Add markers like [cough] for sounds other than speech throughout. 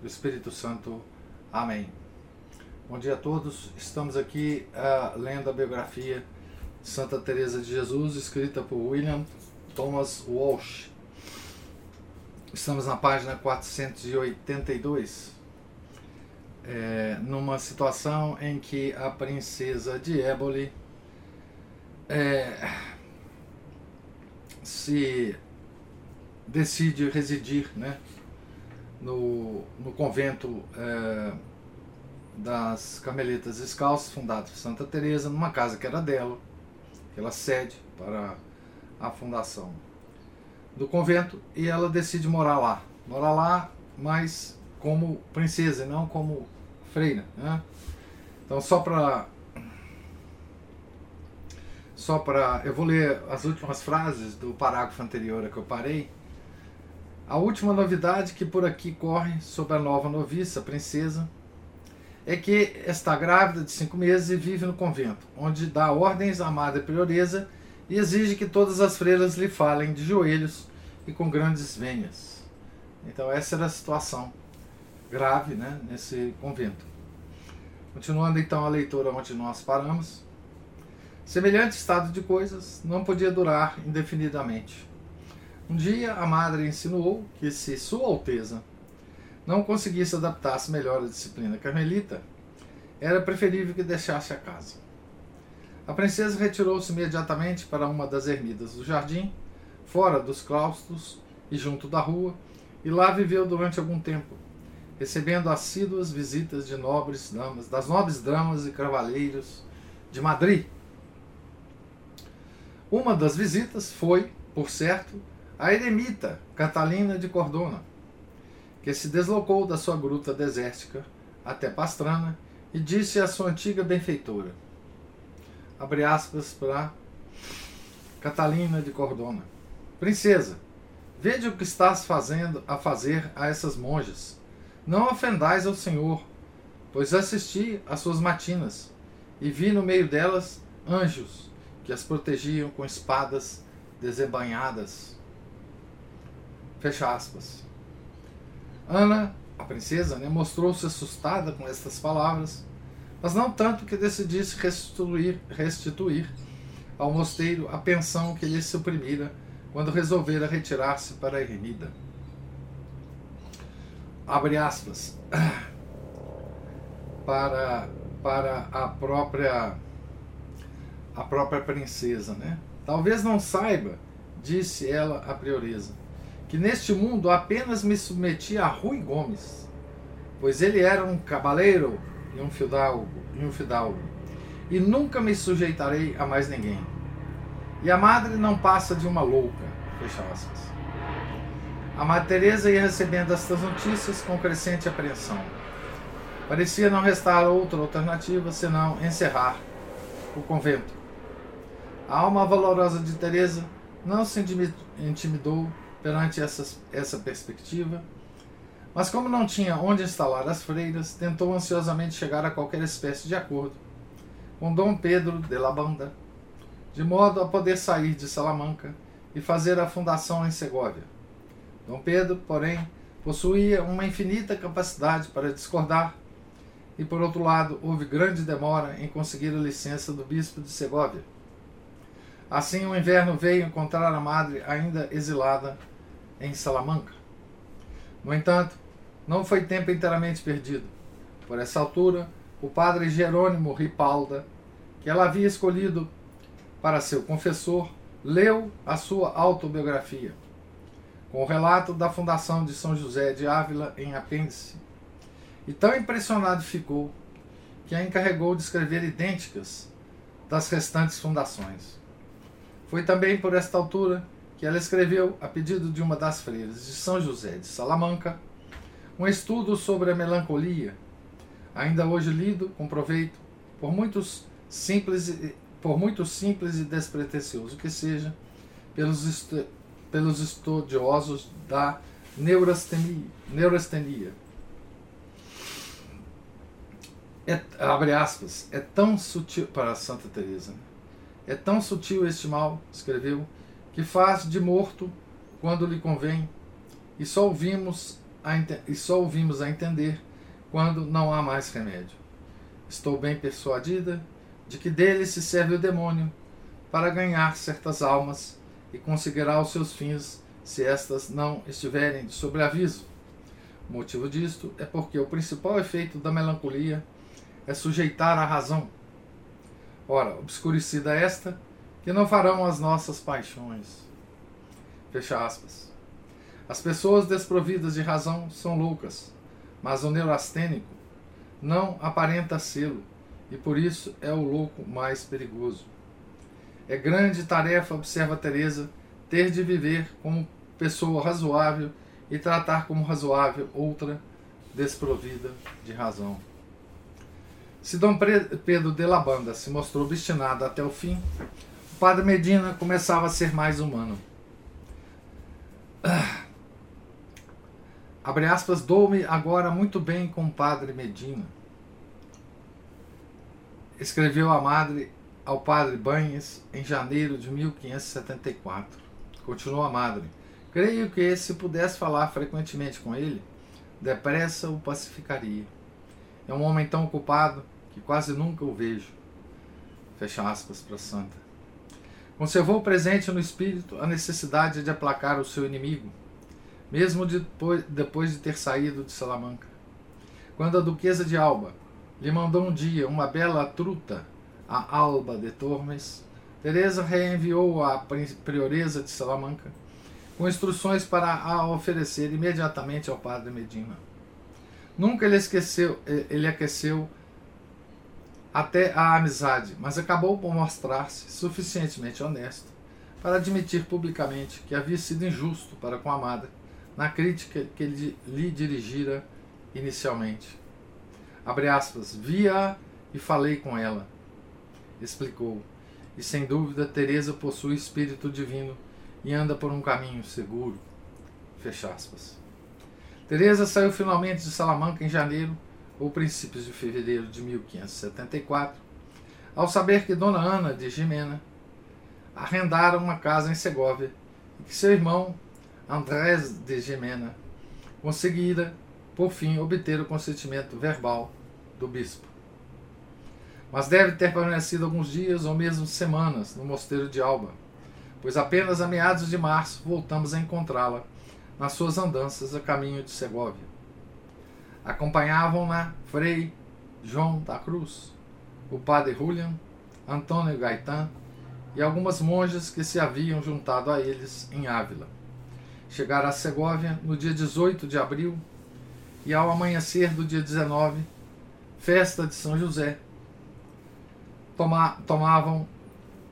do Espírito Santo. Amém. Bom dia a todos. Estamos aqui uh, lendo a biografia de Santa Teresa de Jesus, escrita por William Thomas Walsh. Estamos na página 482, é, numa situação em que a princesa de Éboli é, se decide residir, né, no, no convento é, das Carmelitas Descalças, fundado por Santa Teresa, numa casa que era dela, que ela cede para a fundação do convento e ela decide morar lá, morar lá, mas como princesa, não como freira, né? Então só para só para eu vou ler as últimas frases do parágrafo anterior a que eu parei a última novidade que por aqui corre sobre a nova noviça, princesa, é que está grávida de cinco meses e vive no convento, onde dá ordens à madre prioresa e exige que todas as freiras lhe falem de joelhos e com grandes venhas. Então essa era a situação grave né, nesse convento. Continuando então a leitura onde nós paramos. Semelhante estado de coisas não podia durar indefinidamente. Um dia a madre insinuou que se Sua Alteza não conseguisse adaptar-se melhor à disciplina carmelita, era preferível que deixasse a casa. A princesa retirou-se imediatamente para uma das ermidas do jardim, fora dos claustros e junto da rua, e lá viveu durante algum tempo, recebendo assíduas visitas de nobres damas, das nobres damas e cavaleiros de Madrid. Uma das visitas foi, por certo, a eremita Catalina de Cordona, que se deslocou da sua gruta desértica até Pastrana e disse à sua antiga benfeitora, abre aspas para Catalina de Cordona, Princesa, veja o que estás fazendo a fazer a essas monjas. Não ofendais ao Senhor, pois assisti às suas matinas e vi no meio delas anjos que as protegiam com espadas desembanhadas. Fecha aspas. Ana, a princesa, né, mostrou-se assustada com estas palavras, mas não tanto que decidisse restituir, restituir ao mosteiro a pensão que lhe suprimira quando resolvera retirar-se para a ermida. Abre aspas. [clears throat] Para, para a própria a própria princesa, né? Talvez não saiba, disse ela à prioresa, que neste mundo apenas me submeti a Rui Gomes, pois ele era um cabaleiro e um fidalgo, e um fidalgo, e nunca me sujeitarei a mais ninguém. E a madre não passa de uma louca, fecha aspas. A Madre Teresa ia recebendo estas notícias com crescente apreensão. Parecia não restar outra alternativa senão encerrar o convento. A alma valorosa de Teresa não se intimidou perante essa, perspectiva, mas como não tinha onde instalar as freiras, tentou ansiosamente chegar a qualquer espécie de acordo com Dom Pedro de la Banda, de modo a poder sair de Salamanca e fazer a fundação em Segóvia. Dom Pedro, porém, possuía uma infinita capacidade para discordar e, por outro lado, houve grande demora em conseguir a licença do bispo de Segóvia. Assim, o inverno veio encontrar a madre ainda exilada em Salamanca. No entanto, não foi tempo inteiramente perdido. Por essa altura, o padre Jerônimo Ripalda, que ela havia escolhido para seu confessor, leu a sua autobiografia, com o relato da fundação de São José de Ávila em apêndice. E tão impressionado ficou que a encarregou de escrever idênticas das restantes fundações. Foi também por esta altura que ela escreveu, a pedido de uma das freiras de São José de Salamanca, Um estudo sobre a melancolia, ainda hoje lido com proveito por muitos simples, por muito simples e despretensioso que seja, pelos, pelos estudiosos da neurastenia. neurastenia. É, abre aspas, é tão sutil para Santa Teresa. Né? É tão sutil este mal, escreveu, que faz de morto quando lhe convém, e só ouvimos a, e só ouvimos a entender quando não há mais remédio. Estou bem persuadida de que dele se serve o demônio para ganhar certas almas e conseguirá os seus fins se estas não estiverem de sobreaviso. O motivo disto é porque o principal efeito da melancolia é sujeitar a razão. Ora, obscurecida esta, que não farão as nossas paixões. Fecha aspas. As pessoas desprovidas de razão são loucas, mas o neurastênico não aparenta sê-lo e por isso é o louco mais perigoso. É grande tarefa, observa Teresa, ter de viver como pessoa razoável e tratar como razoável outra desprovida de razão. Se Dom Pedro de la Banda se mostrou obstinado até o fim, o padre Medina começava a ser mais humano. Ah. Abre aspas, dou-me agora muito bem com o padre Medina. Escreveu a madre ao padre Banhes em janeiro de 1574. Continuou a madre. Creio que se pudesse falar frequentemente com ele, depressa o pacificaria. É um homem tão ocupado que quase nunca o vejo. Fecha aspas para santa. Conservou presente no espírito a necessidade de aplacar o seu inimigo, mesmo depois, depois de ter saído de Salamanca. Quando a duquesa de Alba lhe mandou um dia uma bela truta, a Alba de Tormes, Teresa reenviou à prioresa de Salamanca com instruções para a oferecer imediatamente ao padre Medina. Nunca ele esqueceu, ele aqueceu até a amizade, mas acabou por mostrar-se suficientemente honesto para admitir publicamente que havia sido injusto para com a amada na crítica que ele lhe dirigira inicialmente. Abre aspas, via e falei com ela, explicou. E sem dúvida Teresa possui espírito divino e anda por um caminho seguro. Fecha aspas. Teresa saiu finalmente de Salamanca em janeiro ou princípios de fevereiro de 1574, ao saber que Dona Ana de Jimena arrendara uma casa em Segóvia e que seu irmão Andrés de Jimena conseguira, por fim, obter o consentimento verbal do bispo. Mas deve ter permanecido alguns dias ou mesmo semanas no mosteiro de Alba, pois apenas a meados de março voltamos a encontrá-la nas suas andanças a caminho de Segóvia. Acompanhavam-na Frei João da Cruz, o padre Julian, Antônio Gaetan e algumas monjas que se haviam juntado a eles em Ávila. Chegaram a Segóvia no dia 18 de abril e ao amanhecer do dia 19, festa de São José, toma, tomavam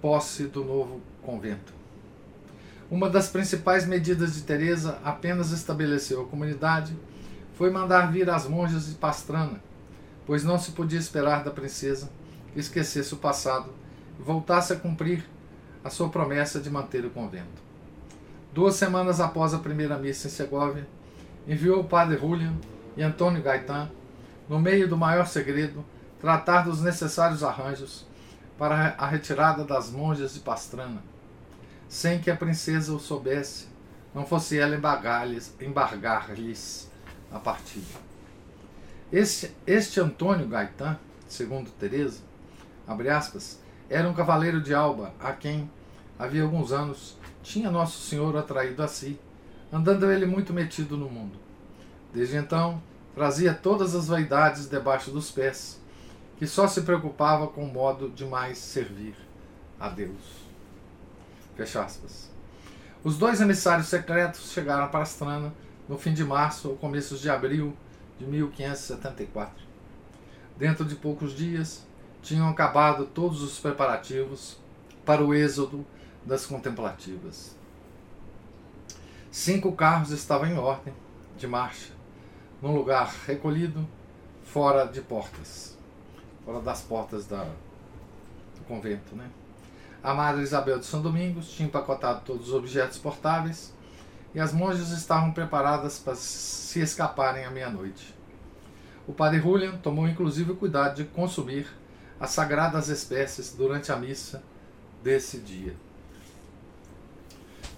posse do novo convento. Uma das principais medidas de Teresa apenas estabeleceu a comunidade foi mandar vir as monjas de Pastrana, pois não se podia esperar da princesa que esquecesse o passado e voltasse a cumprir a sua promessa de manter o convento. Duas semanas após a primeira missa em Segóvia, enviou o padre Julian e Antônio Gaetan, no meio do maior segredo, tratar dos necessários arranjos para a retirada das monjas de Pastrana, sem que a princesa o soubesse, não fosse ela embargar-lhes a partida. Este, este Antônio Gaetan, segundo Teresa, abre aspas, era um cavaleiro de Alba, a quem, havia alguns anos, tinha Nosso Senhor atraído a si, andando ele muito metido no mundo. Desde então, trazia todas as vaidades debaixo dos pés, que só se preocupava com o modo de mais servir a Deus. Fecha aspas. Os dois emissários secretos chegaram para Astrana no fim de março ou começos de abril de 1574. Dentro de poucos dias, tinham acabado todos os preparativos para o êxodo das contemplativas. Cinco carros estavam em ordem de marcha. num lugar recolhido, fora de portas, fora das portas da, do convento. Né? A Madre Isabel de São Domingos tinha empacotado todos os objetos portáveis e as monjas estavam preparadas para se escaparem à meia-noite. O padre Julian tomou inclusive o cuidado de consumir as sagradas espécies durante a missa desse dia.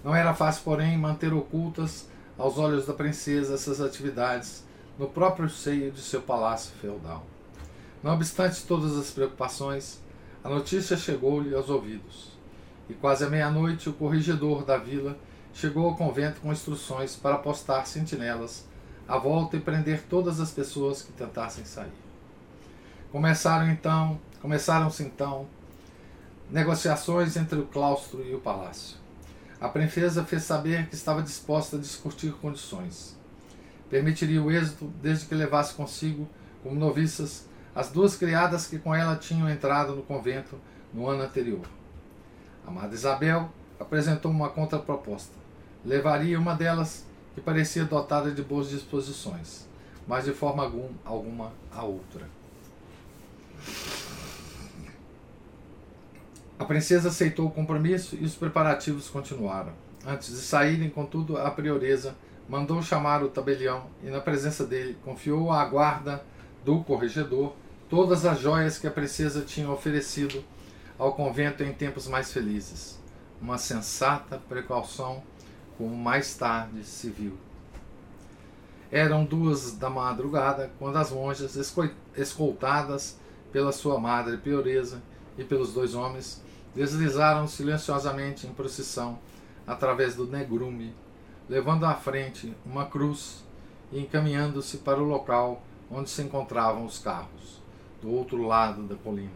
Não era fácil, porém, manter ocultas aos olhos da princesa essas atividades no próprio seio de seu palácio feudal. Não obstante todas as preocupações, a notícia chegou-lhe aos ouvidos. E quase à meia-noite, o corregedor da vila chegou ao convento com instruções para postar sentinelas à volta e prender todas as pessoas que tentassem sair. Começaram então, começaram-se então negociações entre o claustro e o palácio. A princesa fez saber que estava disposta a discutir condições. Permitiria o êxito desde que levasse consigo, como noviças, as duas criadas que com ela tinham entrado no convento no ano anterior. A Madre Isabel apresentou uma contraproposta. Levaria uma delas que parecia dotada de boas disposições, mas de forma alguma a outra. A princesa aceitou o compromisso e os preparativos continuaram. Antes de saírem, contudo, a prioresa mandou chamar o tabelião e, na presença dele, confiou à guarda do corregedor todas as joias que a princesa tinha oferecido ao convento em tempos mais felizes. Uma sensata precaução, como mais tarde se viu. Eram duas da madrugada quando as monjas, escoltadas pela sua madre prioresa e pelos dois homens, deslizaram silenciosamente em procissão através do negrume, levando à frente uma cruz e encaminhando-se para o local onde se encontravam os carros, do outro lado da colina.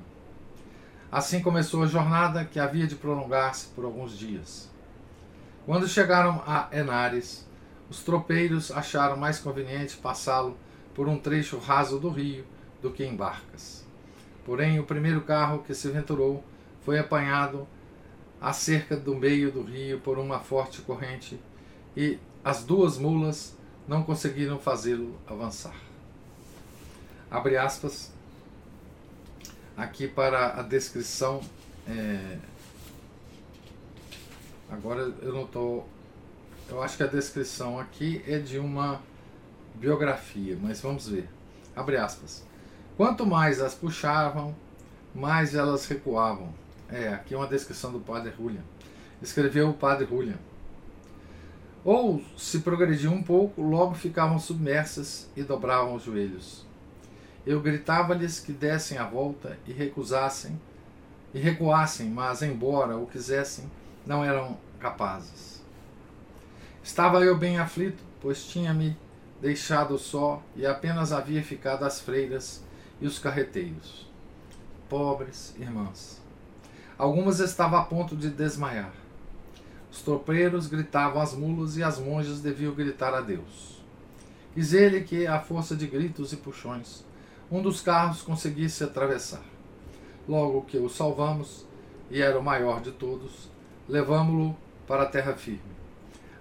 Assim começou a jornada que havia de prolongar-se por alguns dias. Quando chegaram a Henares, os tropeiros acharam mais conveniente passá-lo por um trecho raso do rio do que em barcas. Porém, o primeiro carro que se aventurou foi apanhado a cerca do meio do rio por uma forte corrente e as duas mulas não conseguiram fazê-lo avançar. Abre aspas aqui para a descrição. É... Agora eu não estou. Eu acho que a descrição aqui é de uma biografia, mas vamos ver. Abre aspas. Quanto mais as puxavam, mais elas recuavam é, aqui é uma descrição do padre Julian. Escreveu o padre Julian. Ou, se progrediam um pouco, logo ficavam submersas e dobravam os joelhos. Eu gritava-lhes que dessem a volta e recusassem, e recuassem, mas, embora o quisessem, não eram capazes. Estava eu bem aflito, pois tinha-me deixado só e apenas havia ficado as freiras e os carreteiros. Pobres irmãs! Algumas estavam a ponto de desmaiar. Os tropeiros gritavam às mulas e as monjas deviam gritar a Deus. Quis ele que, à força de gritos e puxões, um dos carros conseguisse atravessar. Logo que o salvamos, e era o maior de todos, levamo-lo para a terra firme.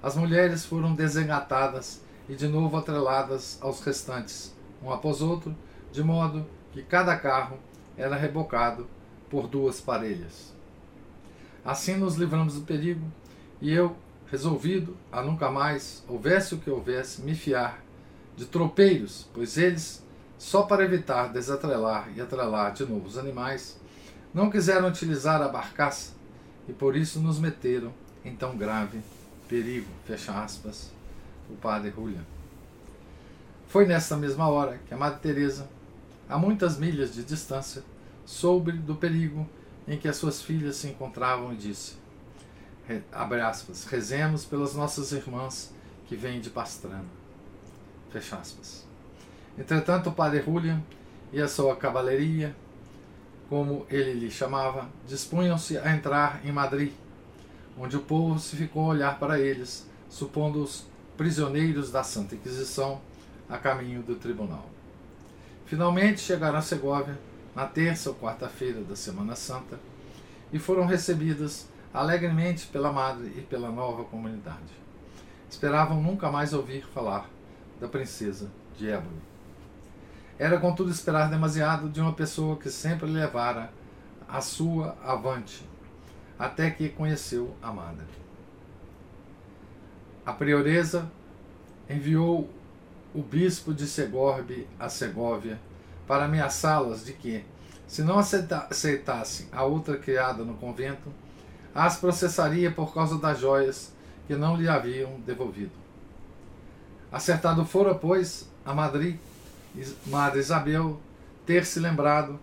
As mulheres foram desengatadas e de novo atreladas aos restantes, um após outro, de modo que cada carro era rebocado por duas parelhas. Assim nos livramos do perigo, e eu, resolvido a nunca mais, houvesse o que houvesse, me fiar de tropeiros, pois eles, só para evitar desatrelar e atrelar de novo os animais, não quiseram utilizar a barcaça e por isso nos meteram em tão grave perigo. Fecha aspas, o padre Julian. Foi nessa mesma hora que a Madre Teresa, a muitas milhas de distância, soube do perigo em que as suas filhas se encontravam e disse: abre aspas, rezemos pelas nossas irmãs que vêm de Pastrana. Fecha aspas. Entretanto, o padre Julian e a sua cavalaria, como ele lhe chamava, dispunham-se a entrar em Madrid, onde o povo se ficou a olhar para eles, supondo-os prisioneiros da Santa Inquisição a caminho do tribunal. Finalmente chegaram a Segóvia na terça ou quarta-feira da Semana Santa e foram recebidas alegremente pela madre e pela nova comunidade. Esperavam nunca mais ouvir falar da princesa de éboli. Era, contudo, esperar demasiado de uma pessoa que sempre levara a sua avante, até que conheceu a madre. A prioresa enviou o bispo de Segorbe a Segóvia para ameaçá-las de que, se não aceitassem a outra criada no convento, as processaria por causa das joias que não lhe haviam devolvido. Acertado fora, pois, a Madre, Madre Isabel ter se lembrado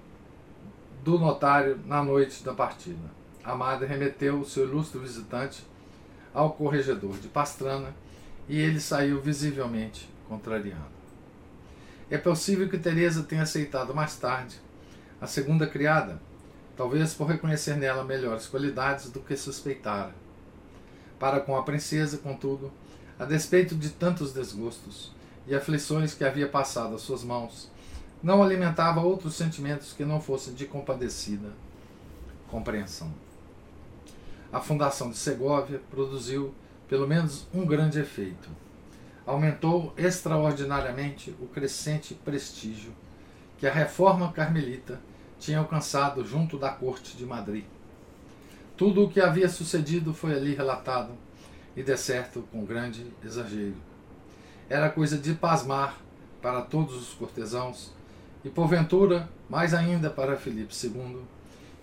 do notário na noite da partida. A madre remeteu o seu ilustre visitante ao corregedor de Pastrana e ele saiu visivelmente contrariado. É possível que Teresa tenha aceitado mais tarde a segunda criada, talvez por reconhecer nela melhores qualidades do que suspeitara. Para com a princesa, contudo, a despeito de tantos desgostos e aflições que havia passado às suas mãos, não alimentava outros sentimentos que não fossem de compadecida compreensão. A fundação de Segóvia produziu pelo menos um grande efeito. Aumentou extraordinariamente o crescente prestígio que a reforma carmelita tinha alcançado junto da corte de Madrid. Tudo o que havia sucedido foi ali relatado, e de certo com grande exagero. Era coisa de pasmar para todos os cortesãos, e porventura mais ainda para Filipe II,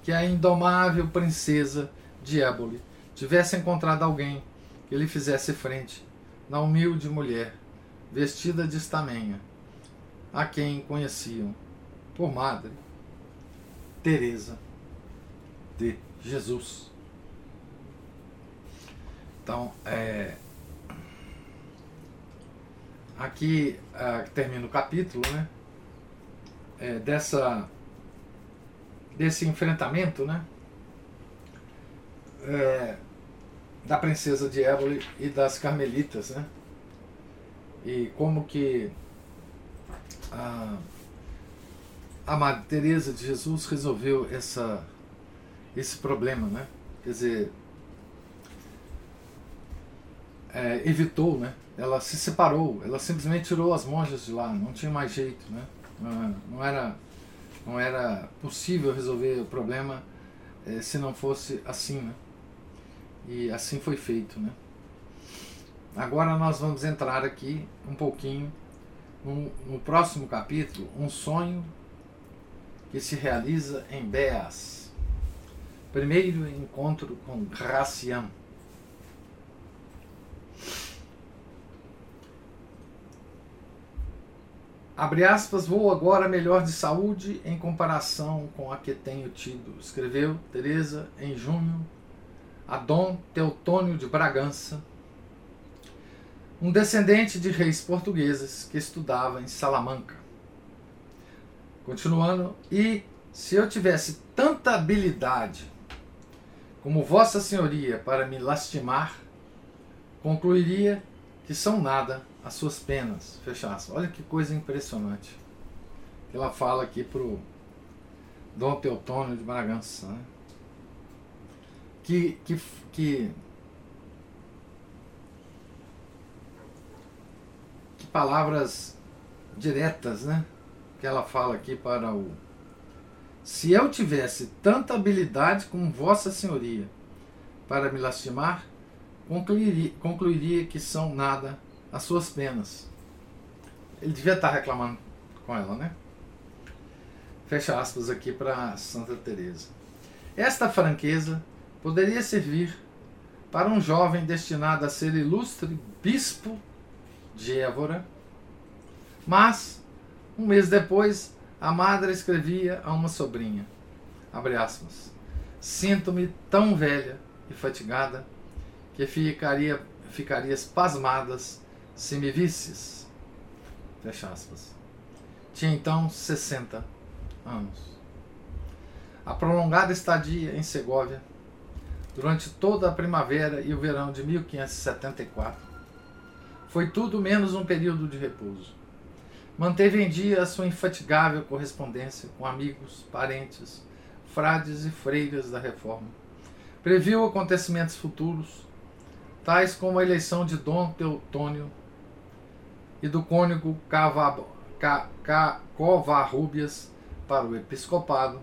que a indomável princesa de Éboli tivesse encontrado alguém que lhe fizesse frente na humilde mulher, vestida de estamenha, a quem conheciam por madre Teresa de Jesus. Então, é, aqui é, termina o capítulo, né? É, dessa desse enfrentamento, né? É, da princesa de Éboli e das carmelitas, né? E como que a, a Madre Teresa de Jesus resolveu essa, esse problema, né? Quer dizer, é, evitou, né? Ela se separou, ela simplesmente tirou as monjas de lá, não tinha mais jeito, né? Não era, não era possível resolver o problema é, se não fosse assim, né? E assim foi feito, né? Agora nós vamos entrar aqui um pouquinho no, no próximo capítulo, um sonho que se realiza em Beas. Primeiro encontro com Gracian. Abre aspas, vou agora melhor de saúde em comparação com a que tenho tido, escreveu Teresa em junho a Dom Teutônio de Bragança, um descendente de reis portugueses que estudava em Salamanca. Continuando, e se eu tivesse tanta habilidade como Vossa Senhoria para me lastimar, concluiria que são nada as suas penas. Fechaço. Olha que coisa impressionante. Ela fala aqui pro Dom Teutônio de Bragança. Né? que, que, que, que palavras diretas, né? Que ela fala aqui para o. Se eu tivesse tanta habilidade como Vossa Senhoria para me lastimar, concluiria, concluiria que são nada as suas penas. Ele devia estar reclamando com ela, né? Fecha aspas aqui para Santa Teresa. Esta franqueza poderia servir para um jovem destinado a ser ilustre bispo de Évora. Mas, um mês depois, a madre escrevia a uma sobrinha, aspas, Sinto-me tão velha e fatigada que ficaria, ficarias pasmadas se me visses. Fecha aspas. Tinha então 60 anos. A prolongada estadia em Segóvia durante toda a primavera e o verão de 1574. Foi tudo menos um período de repouso. Manteve em dia a sua infatigável correspondência com amigos, parentes, frades e freiras da reforma. Previu acontecimentos futuros, tais como a eleição de Dom Teutônio e do cônego Covarrubias para o episcopado.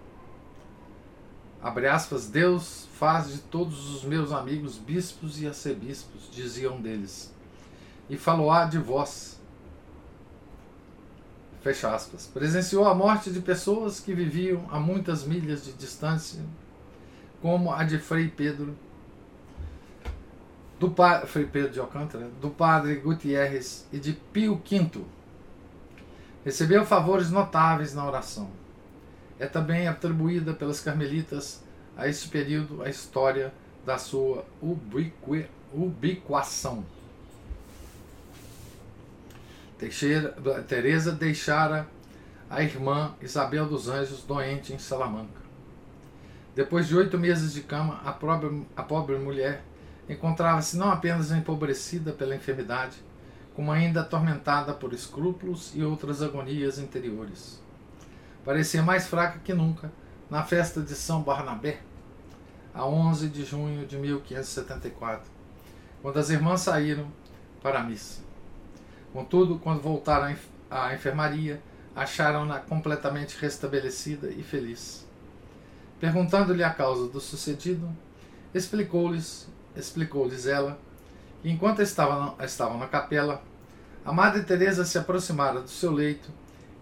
Abre aspas, Deus faz de todos os meus amigos bispos e arcebispos, diziam deles, e falou-á de vós. Fecha aspas. Presenciou a morte de pessoas que viviam a muitas milhas de distância, como a de Frei Pedro, do pa... Frei Pedro de Alcântara, do padre Gutierrez e de Pio V. Recebeu favores notáveis na oração é também atribuída pelas carmelitas a este período a história da sua ubiquação. Teixeira, Teresa deixara a irmã Isabel dos Anjos doente em Salamanca. Depois de oito meses de cama, a pobre, a pobre mulher encontrava-se não apenas empobrecida pela enfermidade, como ainda atormentada por escrúpulos e outras agonias interiores parecia mais fraca que nunca na festa de São Barnabé, a 11 de junho de 1574, quando as irmãs saíram para a missa. Contudo, quando voltaram à enfermaria, acharam-na completamente restabelecida e feliz. Perguntando-lhe a causa do sucedido, explicou-lhes, explicou-lhes ela, que enquanto estavam, estavam na capela, a Madre Teresa se aproximara do seu leito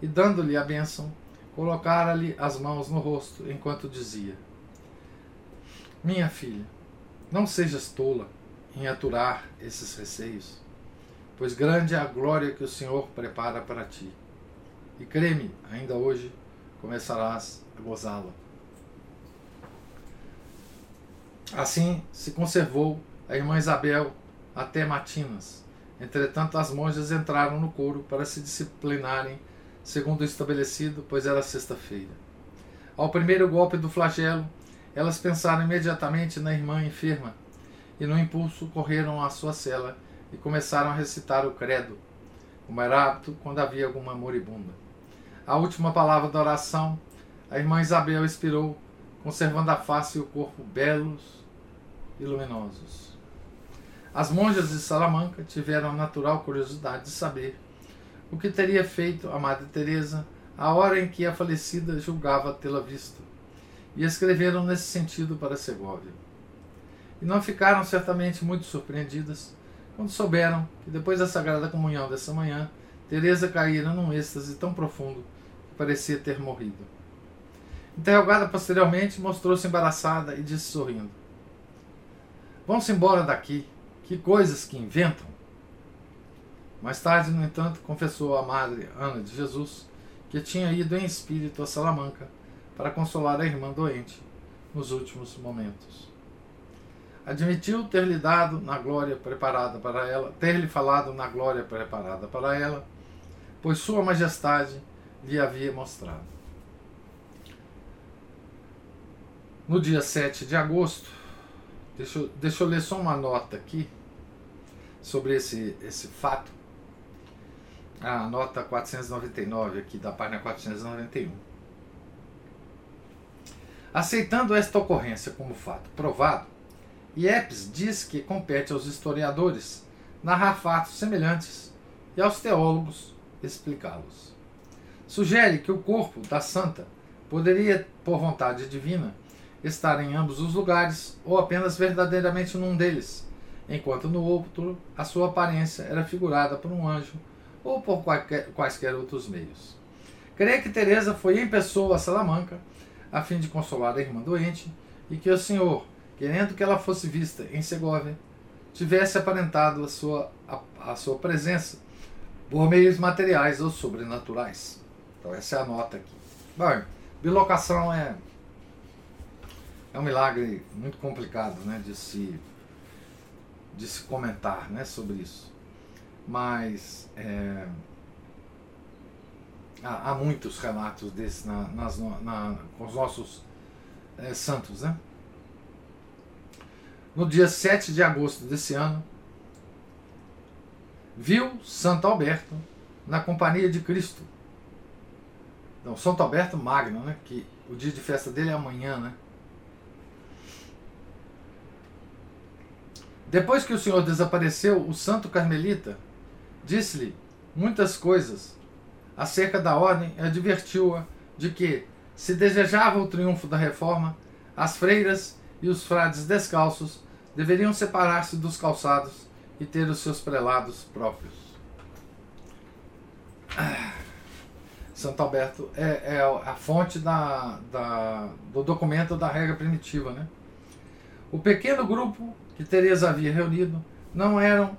e, dando-lhe a bênção, colocara-lhe as mãos no rosto enquanto dizia: Minha filha, não sejas tola em aturar esses receios, pois grande é a glória que o Senhor prepara para ti. E creme, ainda hoje começarás a gozá-la. Assim se conservou a irmã Isabel até matinas. Entretanto, as monjas entraram no coro para se disciplinarem segundo o estabelecido, pois era sexta-feira. Ao primeiro golpe do flagelo, elas pensaram imediatamente na irmã enferma e, no impulso, correram à sua cela e começaram a recitar o credo, como era hábito quando havia alguma moribunda. A última palavra da oração, a irmã Isabel expirou, conservando a face e o corpo belos e luminosos. As monjas de Salamanca tiveram a natural curiosidade de saber o que teria feito a Madre Teresa a hora em que a falecida julgava tê-la visto, e escreveram nesse sentido para Segóvia. E não ficaram certamente muito surpreendidas quando souberam que depois da Sagrada Comunhão dessa manhã, Teresa caíra num êxtase tão profundo que parecia ter morrido. Interrogada posteriormente, mostrou-se embaraçada e disse sorrindo: Vão-se embora daqui, que coisas que inventam! Mais tarde, no entanto, confessou à madre Ana de Jesus que tinha ido em espírito a Salamanca para consolar a irmã doente nos últimos momentos. Admitiu ter-lhe dado na glória preparada para ela, ter-lhe falado na glória preparada para ela, pois Sua Majestade lhe havia mostrado. No dia 7 de agosto, deixa eu, deixa eu ler só uma nota aqui sobre esse, esse fato a nota 499 aqui da página 491. Aceitando esta ocorrência como fato provado, Iepes diz que compete aos historiadores narrar fatos semelhantes e aos teólogos explicá-los. Sugere que o corpo da santa poderia, por vontade divina, estar em ambos os lugares ou apenas verdadeiramente num deles, enquanto no outro a sua aparência era figurada por um anjo ou por qualquer, quaisquer outros meios. Creio que Teresa foi em pessoa a Salamanca a fim de consolar a irmã doente e que o Senhor, querendo que ela fosse vista em Segóvia, tivesse aparentado a sua, a, a sua presença por meios materiais ou sobrenaturais. Então essa é a nota aqui. Bom, bilocação é é um milagre muito complicado, né, de se de se comentar, né, sobre isso mas é, há, há, muitos relatos desses na, nas, na, com os nossos é, santos. Né? No dia 7 de agosto desse ano, viu Santo Alberto na companhia de Cristo. Então, Santo Alberto Magno, né? que o dia de festa dele é amanhã, né? Depois que o Senhor desapareceu, o santo carmelita Disse-lhe muitas coisas acerca da ordem e advertiu-a de que, se desejava o triunfo da reforma, as freiras e os frades descalços deveriam separar-se dos calçados e ter os seus prelados próprios. Ah, Santo Alberto é, é a fonte da, da, do documento da regra primitiva. Né? O pequeno grupo que Teresa havia reunido não eram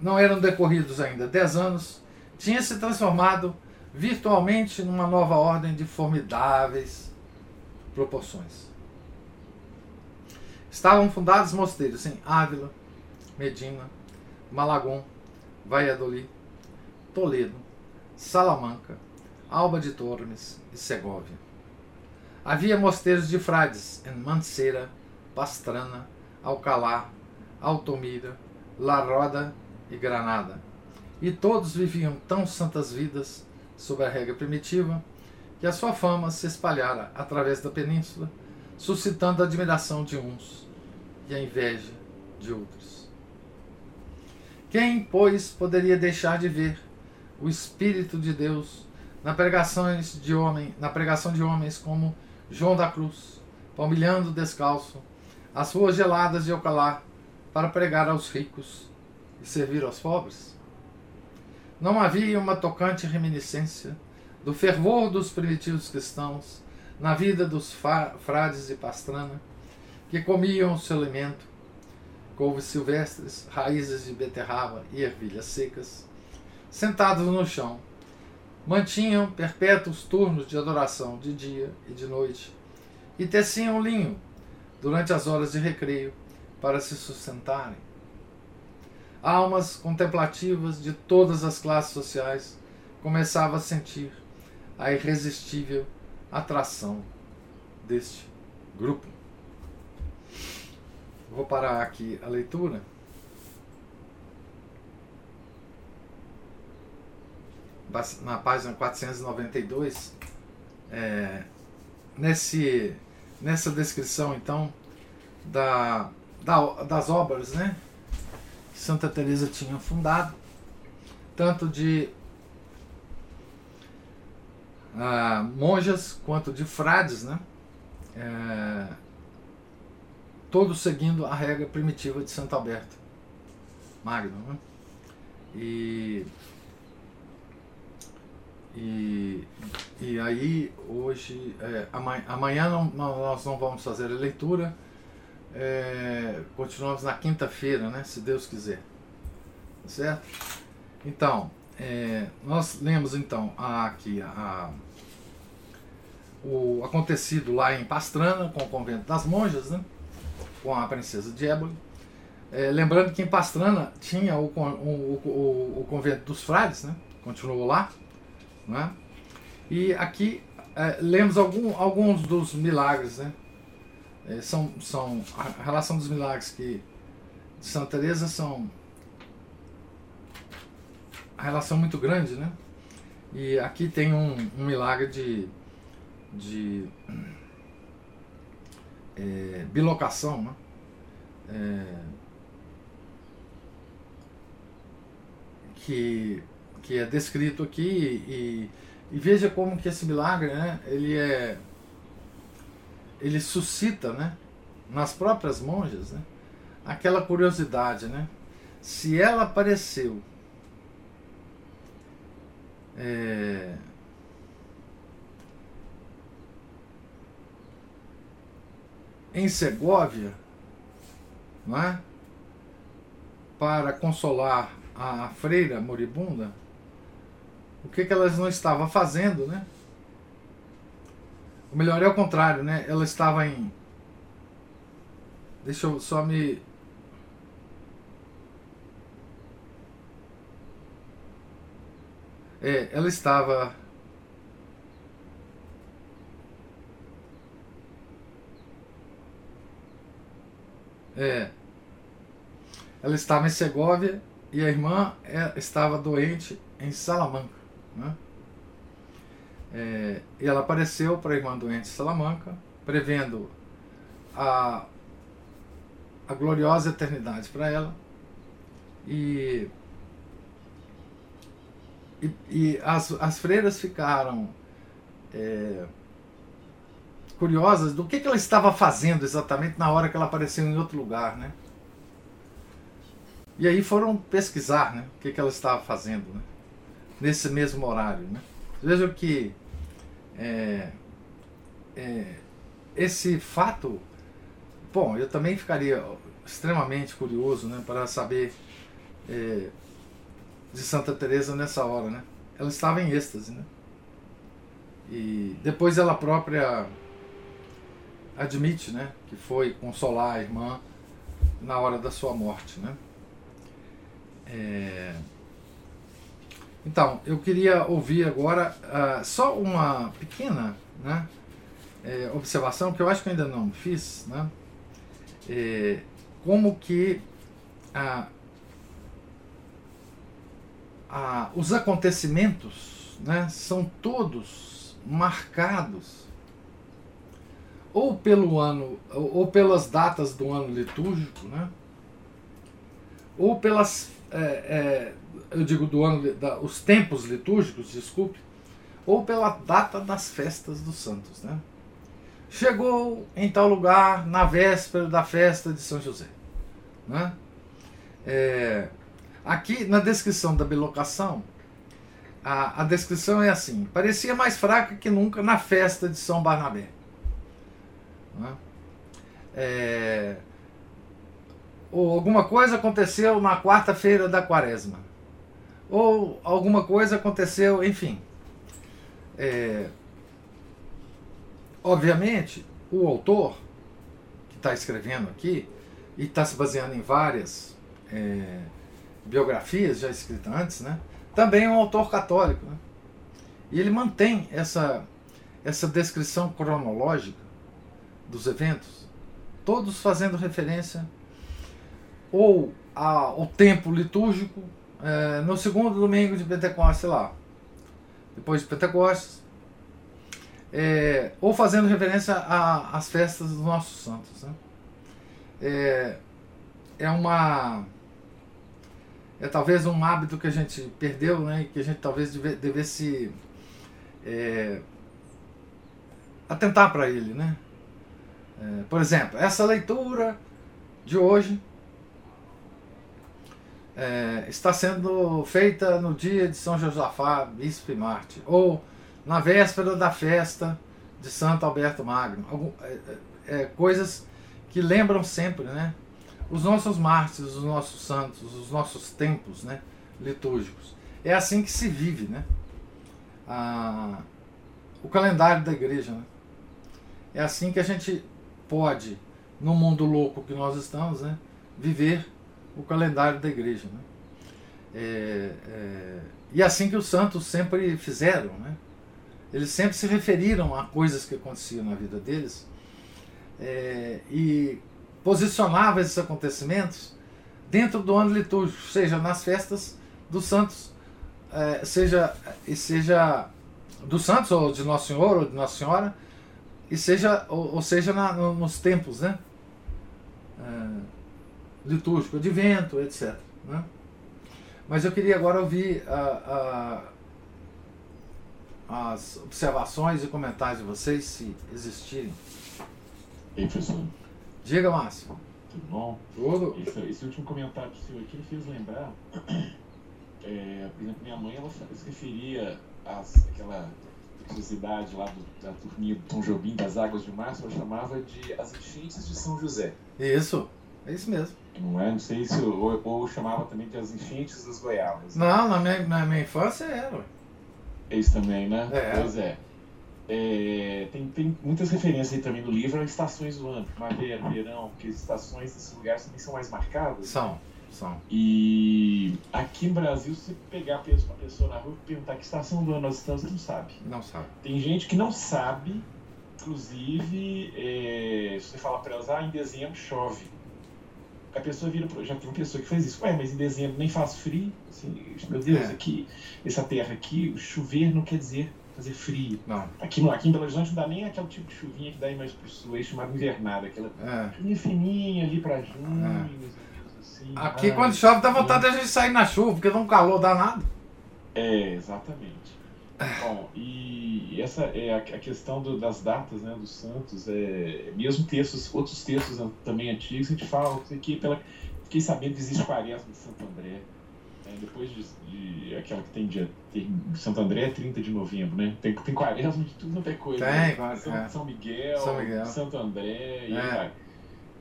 não eram decorridos ainda dez anos, tinha se transformado virtualmente numa nova ordem de formidáveis proporções. Estavam fundados mosteiros em Ávila, Medina, Malagón, Valladolid, Toledo, Salamanca, Alba de Tormes e Segóvia. Havia mosteiros de frades em Mancera, Pastrana, Alcalá, Altomira, La Roda e Granada. E todos viviam tão santas vidas sob a regra primitiva que a sua fama se espalhara através da península, suscitando a admiração de uns e a inveja de outros. Quem, pois, poderia deixar de ver o Espírito de Deus na pregação de, homem, na pregação de homens como João da Cruz, palmilhando descalço as ruas geladas de Alcalá para pregar aos ricos e servir aos pobres? Não havia uma tocante reminiscência do fervor dos primitivos cristãos na vida dos frades de Pastrana, que comiam o seu alimento, couves silvestres, raízes de beterraba e ervilhas secas, sentados no chão, mantinham perpétuos turnos de adoração de dia e de noite e teciam linho durante as horas de recreio para se sustentarem. Almas contemplativas de todas as classes sociais começavam a sentir a irresistível atração deste grupo. Vou parar aqui a leitura. na página 492, é, nesse, nessa descrição então da, da, das obras né, que Santa Teresa tinha fundado, tanto de ah, monjas quanto de frades, né, é, todos seguindo a regra primitiva de Santo Alberto Magno. Né, e e, e aí, hoje, é, amanhã, não, nós não vamos fazer a leitura, é, continuamos na quinta-feira, né, se Deus quiser. Tá certo? Então, é, nós lemos então aqui a, o acontecido lá em Pastrana, com o convento das monjas, né, com a princesa de Éboli. É, lembrando que em Pastrana tinha o, o, o, o convento dos frades, né, continuou lá né? E aqui é, lemos algum, alguns dos milagres. Né? É, são, são a relação dos milagres que de Santa Teresa são a relação muito grande, né? E aqui tem um, um milagre de, de é, bilocação, né? É, que que é descrito aqui e, e veja como que esse milagre, né, ele é ele suscita, né, nas próprias monjas, né, aquela curiosidade, né, se ela apareceu é, em Segóvia, não é? para consolar a freira moribunda, o que, que elas não estavam fazendo, né? O melhor é o contrário, né? Ela estava em. Deixa eu só me. É, ela estava. É. Ela estava em Segóvia e a irmã é, estava doente em Salamanca. Né? É, e ela apareceu para a irmã doente de Salamanca, prevendo a, a gloriosa eternidade para ela. E e, e as, as freiras ficaram é, curiosas do que, que ela estava fazendo exatamente na hora que ela apareceu em outro lugar, né? E aí foram pesquisar né, o que, que ela estava fazendo né, nesse mesmo horário. Né? Vejam que é, é, esse fato, bom, eu também ficaria extremamente curioso né, para saber é, de Santa Teresa nessa hora, né? Ela estava em êxtase, né? E depois ela própria admite, né, que foi consolar a irmã na hora da sua morte, né? É... Então, eu queria ouvir agora uh, só uma pequena né, é, observação que eu acho que ainda não fiz, né? É, como que uh, uh, os acontecimentos né, são todos marcados ou pelo ano ou pelas datas do ano litúrgico, né? ou pelas é, é, eu digo do ano, da, os tempos litúrgicos, desculpe, ou pela data das festas dos santos. Né? Chegou em tal lugar na véspera da festa de São José. Né? É, aqui na descrição da bilocação, a, a descrição é assim: parecia mais fraca que nunca na festa de São Barnabé. Né? É, ou alguma coisa aconteceu na quarta-feira da quaresma, ou alguma coisa aconteceu, enfim. É, obviamente, o autor que está escrevendo aqui, e está se baseando em várias é, biografias já escritas antes, né, também é um autor católico. Né, e ele mantém essa, essa descrição cronológica dos eventos, todos fazendo referência ou ao tempo litúrgico é, no segundo domingo de Pentecostes lá, depois de Pentecostes, é, ou fazendo referência às festas dos nossos santos. Né? É, é uma é talvez um hábito que a gente perdeu, né, que a gente talvez deve, devesse é, atentar para ele, né? É, por exemplo, essa leitura de hoje é, está sendo feita no dia de São Josafá, Bispo e Marte, ou na véspera da festa de Santo Alberto Magno. Algum, é, é, é, coisas que lembram sempre né, os nossos mártires, os nossos santos, os nossos tempos né, litúrgicos. É assim que se vive né, a, o calendário da igreja. Né? É assim que a gente pode, no mundo louco que nós estamos, né, viver o calendário da igreja. Né? É, é, e assim que os santos sempre fizeram, né? eles sempre se referiram a coisas que aconteciam na vida deles é, e posicionavam esses acontecimentos dentro do ano litúrgico, seja nas festas dos santos, é, seja, e seja dos santos ou de Nosso Senhor ou de Nossa Senhora, e seja, ou, ou seja na, no, nos tempos, né? Litúrgico, advento, etc. Né? Mas eu queria agora ouvir a, a, as observações e comentários de vocês, se existirem. Ei, professor. Diga, Márcio. Tudo bom? Tudo. Esse, esse último comentário seu aqui me fez lembrar. [clears throat] É, por exemplo, minha mãe ela se referia àquela curiosidade lá do, da turminha do Tom Jobim das Águas de Março, ela chamava de as enchentes de São José. Isso, é isso mesmo. Não é? Não sei se. Ou, ou chamava também de as enchentes das goiabas. Né? Não, na minha, na minha infância era. É isso também, né? É. Pois é. é. tem, tem muitas referências aí também no livro a estações do ano, primavera, verão, porque as estações desses lugares também são mais marcadas. São, são. E aqui no Brasil, se pegar a pessoa, na rua e perguntar que estação do ano nós estamos, não sabe. Não sabe. Tem gente que não sabe, inclusive, é, se você falar para elas, ah, em dezembro chove a pessoa vira. Já tem uma pessoa que faz isso. Ué, mas em dezembro nem faz frio. Assim, meu Deus, é. aqui, essa terra aqui, chover não quer dizer fazer frio. Não. Aqui, aqui em Belo Horizonte não dá nem aquele tipo de chuvinha que dá aí mais pro sul, aí chamado invernada. Aquela é. chuvinha fininha ali pra junho, é. assim. Aqui ah, quando chove dá vontade de a gente sair na chuva, porque dá um calor danado. É, exatamente. Bom, e essa é a, questão do, das datas né, dos santos, é, mesmo textos, outros textos também antigos, a gente fala que pela, fiquei sabendo que existe quaresma de Santo André. É, depois de, de, aquela que tem dia. Tem, Santo André é 30 de novembro, né? Tem, tem quaresma de tudo quanto é coisa. Tem, né? São, é. São, Miguel, São Miguel, Santo André, e É. aí vai.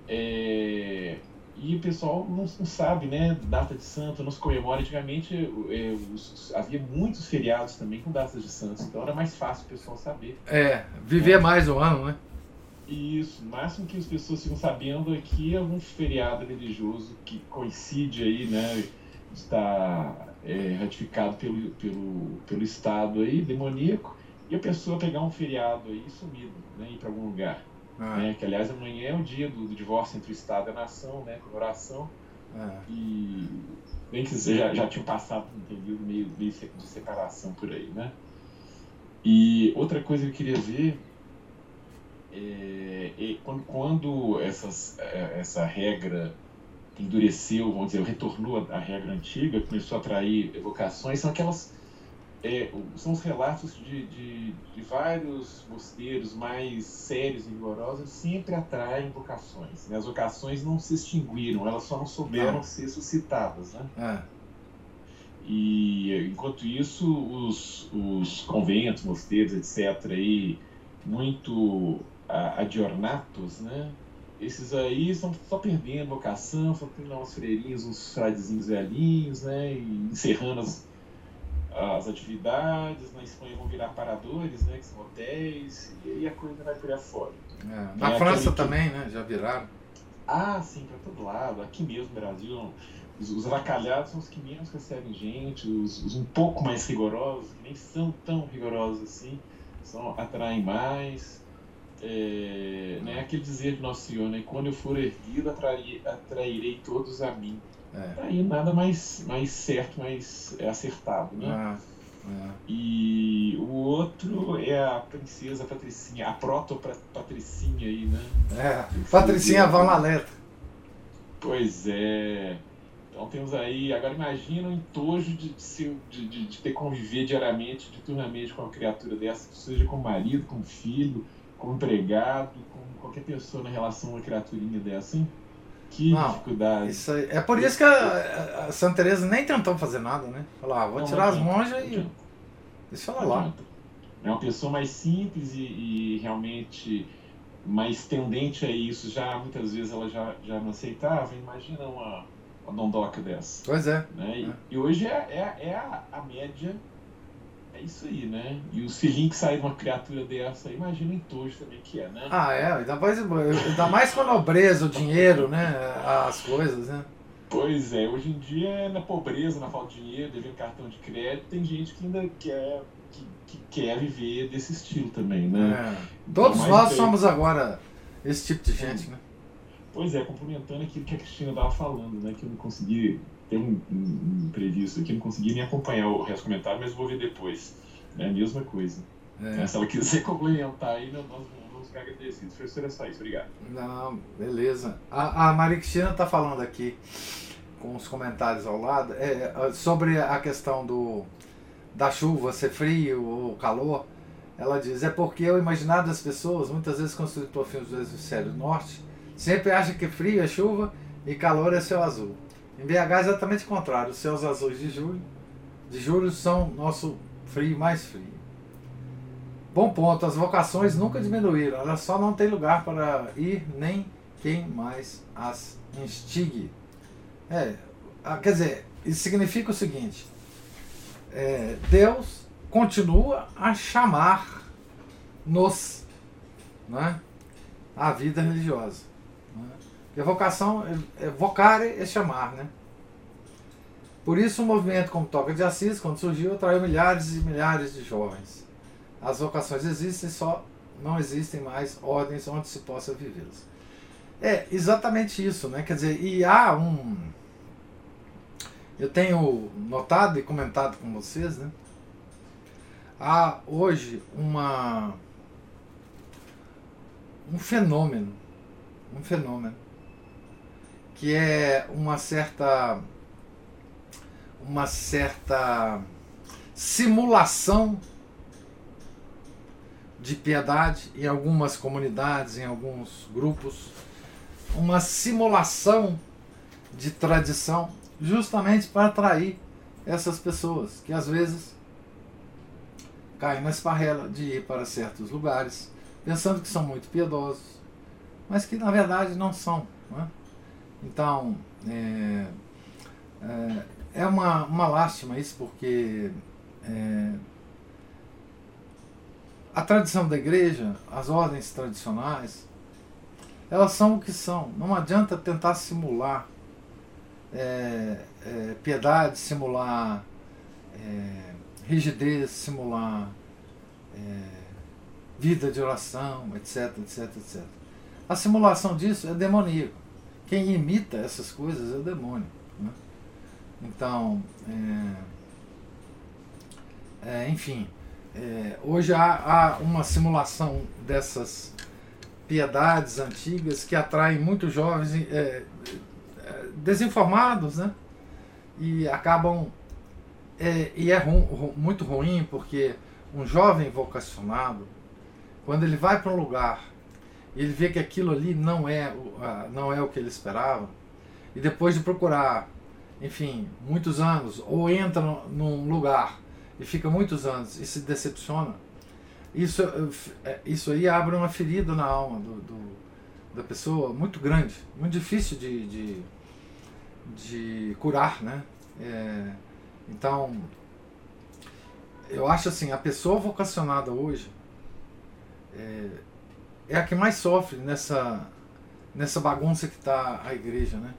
É, e o pessoal não, não sabe, né? Data de santo, não se comemora. Antigamente é, os- havia muitos feriados também com datas de santos, então era mais fácil o pessoal saber. É, viver mais o ano, né? Isso, o máximo que as pessoas ficam sabendo é que algum feriado religioso que coincide aí, né, está é, ratificado pelo, pelo, pelo Estado aí, demoníaco, e a pessoa pegar um feriado aí sumido, né, ir para algum lugar. É, Né, que aliás amanhã é o dia do, do divórcio entre o Estado e a nação, né, comemoração, é. e bem que já, já tinha passado um período meio, de separação por aí, né? E outra coisa que eu queria ver é, é quando, quando essas, é, essa regra endureceu, vamos dizer, retornou à regra antiga, começou a atrair evocações, são aquelas é, são os relatos de, de, de vários mosteiros mais sérios e rigorosos sempre atraem vocações. Né? As vocações não se extinguiram, elas só não souberam Não. ser suscitadas. Né? é. E enquanto isso, os, os conventos, mosteiros, etc., aí, muito adornatos, né? Esses aí estão só perdendo vocação, só tem lá uns freirinhos, uns fradezinhos velhinhos, né? E encerrando as, as atividades. Na Espanha vão virar paradores, né? Que são hotéis, e aí a coisa vai por fora. é. Na É França que- também, né? Já viraram. Ah, sim, para todo lado. Aqui mesmo no Brasil, os, os avacalhados são os que menos recebem gente, os, os um pouco mais rigorosos, que nem são tão rigorosos assim, são, atraem mais. É, né, aquele dizer de Nosso Senhor, né? Quando eu for erguido, atrairei, atrairei todos a mim. É. Aí nada mais, mais certo, mais é, acertado, né? É, é. E o outro é a princesa Patricinha, a proto-patricinha aí, né? É. Patricinha Van Laleta. Pois é. Então temos aí, agora imagina o entojo de, de, de, de, ter conviver diariamente, diuturnamente com uma criatura dessa, seja como marido, como filho, como empregado, como qualquer pessoa na relação a uma criaturinha dessa, hein? Que Não, dificuldade. Isso aí. É por isso que a, a Santa Teresa nem tentou fazer nada, né? Falar, ah, vou Não, tirar as não adianta, monjas e deixa ela lá. É uma pessoa mais simples e, e realmente mais tendente a isso. Já muitas vezes ela já, já não aceitava. Imagina uma, uma dondoca dessa. Pois é. né? E, É. e hoje é, é, é a, a média, é isso aí, né? E filhinhos que saem de uma criatura dessa, imagina o entojo também que é, né? Ah, é. Ainda mais, ainda mais com a nobreza, o dinheiro, né? As coisas, né? Pois é, hoje em dia, na pobreza, na falta de dinheiro, devendo cartão de crédito, tem gente que ainda quer, que, que quer viver desse estilo também, né? É. Todos Mas nós somos agora esse tipo de gente, né? Pois é, complementando aquilo que a Cristina estava falando, né? Que eu não consegui ter um, um, um previsto aqui, não consegui nem acompanhar o resto do comentário, mas vou ver depois. É a mesma coisa. É. Se ela quiser [laughs] complementar aí, nós vamos ficar agradecidos. Professor, é só isso. Obrigado. Não, beleza. A, a Maria Cristina está falando aqui, com os comentários ao lado, é, sobre a questão do, da chuva ser frio ou calor. Ela diz, é porque o imaginário das pessoas, muitas vezes construtor filmes do hemisfério norte, sempre acha que frio é chuva e calor é céu azul. Em BH é exatamente o contrário. Os céus azuis de julho, de julho são nosso frio mais frio. Bom ponto, as vocações nunca diminuíram, elas só não têm lugar para ir nem quem mais as instigue. É, ah, quer dizer, isso significa o seguinte: é, Deus continua a chamar-nos né, à vida religiosa. A vocação, vocare é chamar, né? Por isso, um movimento como Toca de Assis, quando surgiu, atraiu milhares e milhares de jovens. As vocações existem, só não existem mais ordens onde se possa vivê-las. É exatamente isso, né? Quer dizer, e há um. Eu tenho notado e comentado com vocês, né? Há hoje uma. um fenômeno. Um fenômeno. Que é uma certa. uma certa simulação de piedade em algumas comunidades, em alguns grupos, uma simulação de tradição, justamente para atrair essas pessoas que às vezes caem na esparrela de ir para certos lugares, pensando que são muito piedosos, mas que na verdade não são. Não é? Então, é, é, é, uma, uma lástima isso, porque é, a tradição da igreja, as ordens tradicionais, elas são o que são. Não adianta tentar simular é, é, piedade, simular é, rigidez, simular é, vida de oração, etc, etc, etc. A simulação disso é demoníaco. Quem imita essas coisas é o demônio. Né? Então, é, é, enfim, é, hoje há, há, uma simulação dessas piedades antigas que atraem muitos jovens é, é, desinformados, né? E acabam. É, e é ru, ru, muito ruim porque um jovem vocacionado, quando ele vai para um lugar ele vê que aquilo ali não é, não é o que ele esperava, e depois de procurar, enfim, muitos anos, ou entra num lugar e fica muitos anos e se decepciona, isso, é, isso aí abre uma ferida na alma do, do da pessoa muito grande, muito difícil de, de, de curar, né? É, então, eu acho assim, a pessoa vocacionada hoje é, é a que mais sofre nessa, nessa bagunça que está a igreja, né?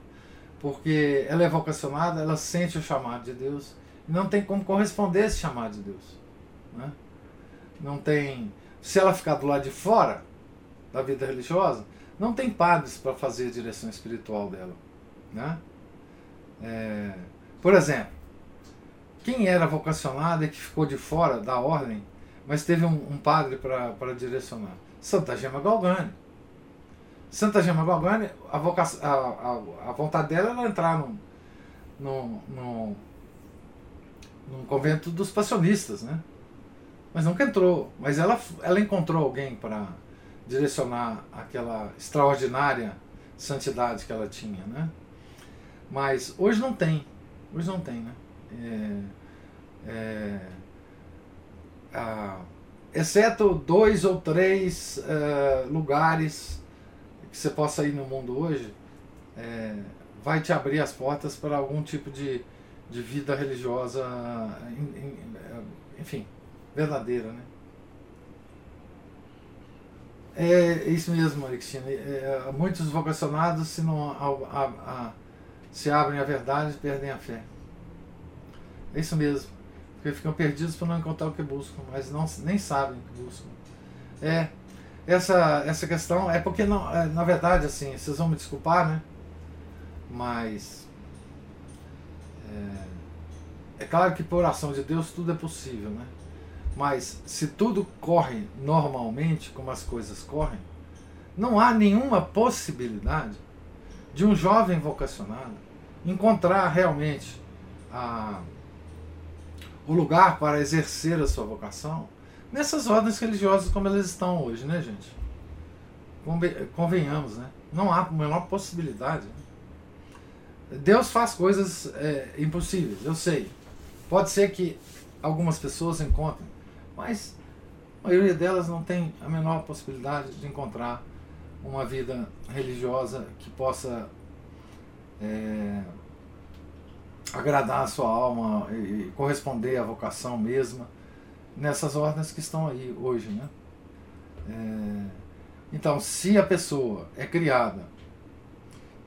Porque ela é vocacionada, ela sente o chamado de Deus, não tem como corresponder a esse chamado de Deus. Né? Não tem. Se ela ficar do lado de fora da vida religiosa, não tem padres para fazer a direção espiritual dela. Né? É, por exemplo, quem era vocacionado e que ficou de fora da ordem, mas teve um, um padre para direcionar? Santa Gema Galgani. Santa Gema Galgani, a, vocação, a, a, a vontade dela era entrar num, num, num num convento dos passionistas, né? Mas nunca entrou. Mas ela, ela encontrou alguém para direcionar aquela extraordinária santidade que ela tinha, né? Mas hoje não tem. Hoje não tem, né? É, é, a, exceto dois ou três é, lugares que você possa ir no mundo hoje, é, vai te abrir as portas para algum tipo de de vida religiosa, enfim, verdadeira, né? É isso mesmo, Cristina. É, muitos vocacionados, se não a, a, a, se abrem à verdade, perdem a fé. É isso mesmo. Porque ficam perdidos por não encontrar o que buscam, mas não, nem sabem o que buscam. É, essa, essa questão é porque, não, é, na verdade, assim, vocês vão me desculpar, né? Mas é, é claro que por ação de Deus tudo é possível, né? Mas se tudo corre normalmente, como as coisas correm, não há nenhuma possibilidade de um jovem vocacionado encontrar realmente a, o lugar para exercer a sua vocação nessas ordens religiosas como elas estão hoje, né, gente? Convenhamos, né? Não há a menor possibilidade. Deus faz coisas é, impossíveis, eu sei. Pode ser que algumas pessoas encontrem, mas a maioria delas não tem a menor possibilidade de encontrar uma vida religiosa que possa é, agradar a sua alma e corresponder à vocação mesma nessas ordens que estão aí hoje, né? É, então, se a pessoa é criada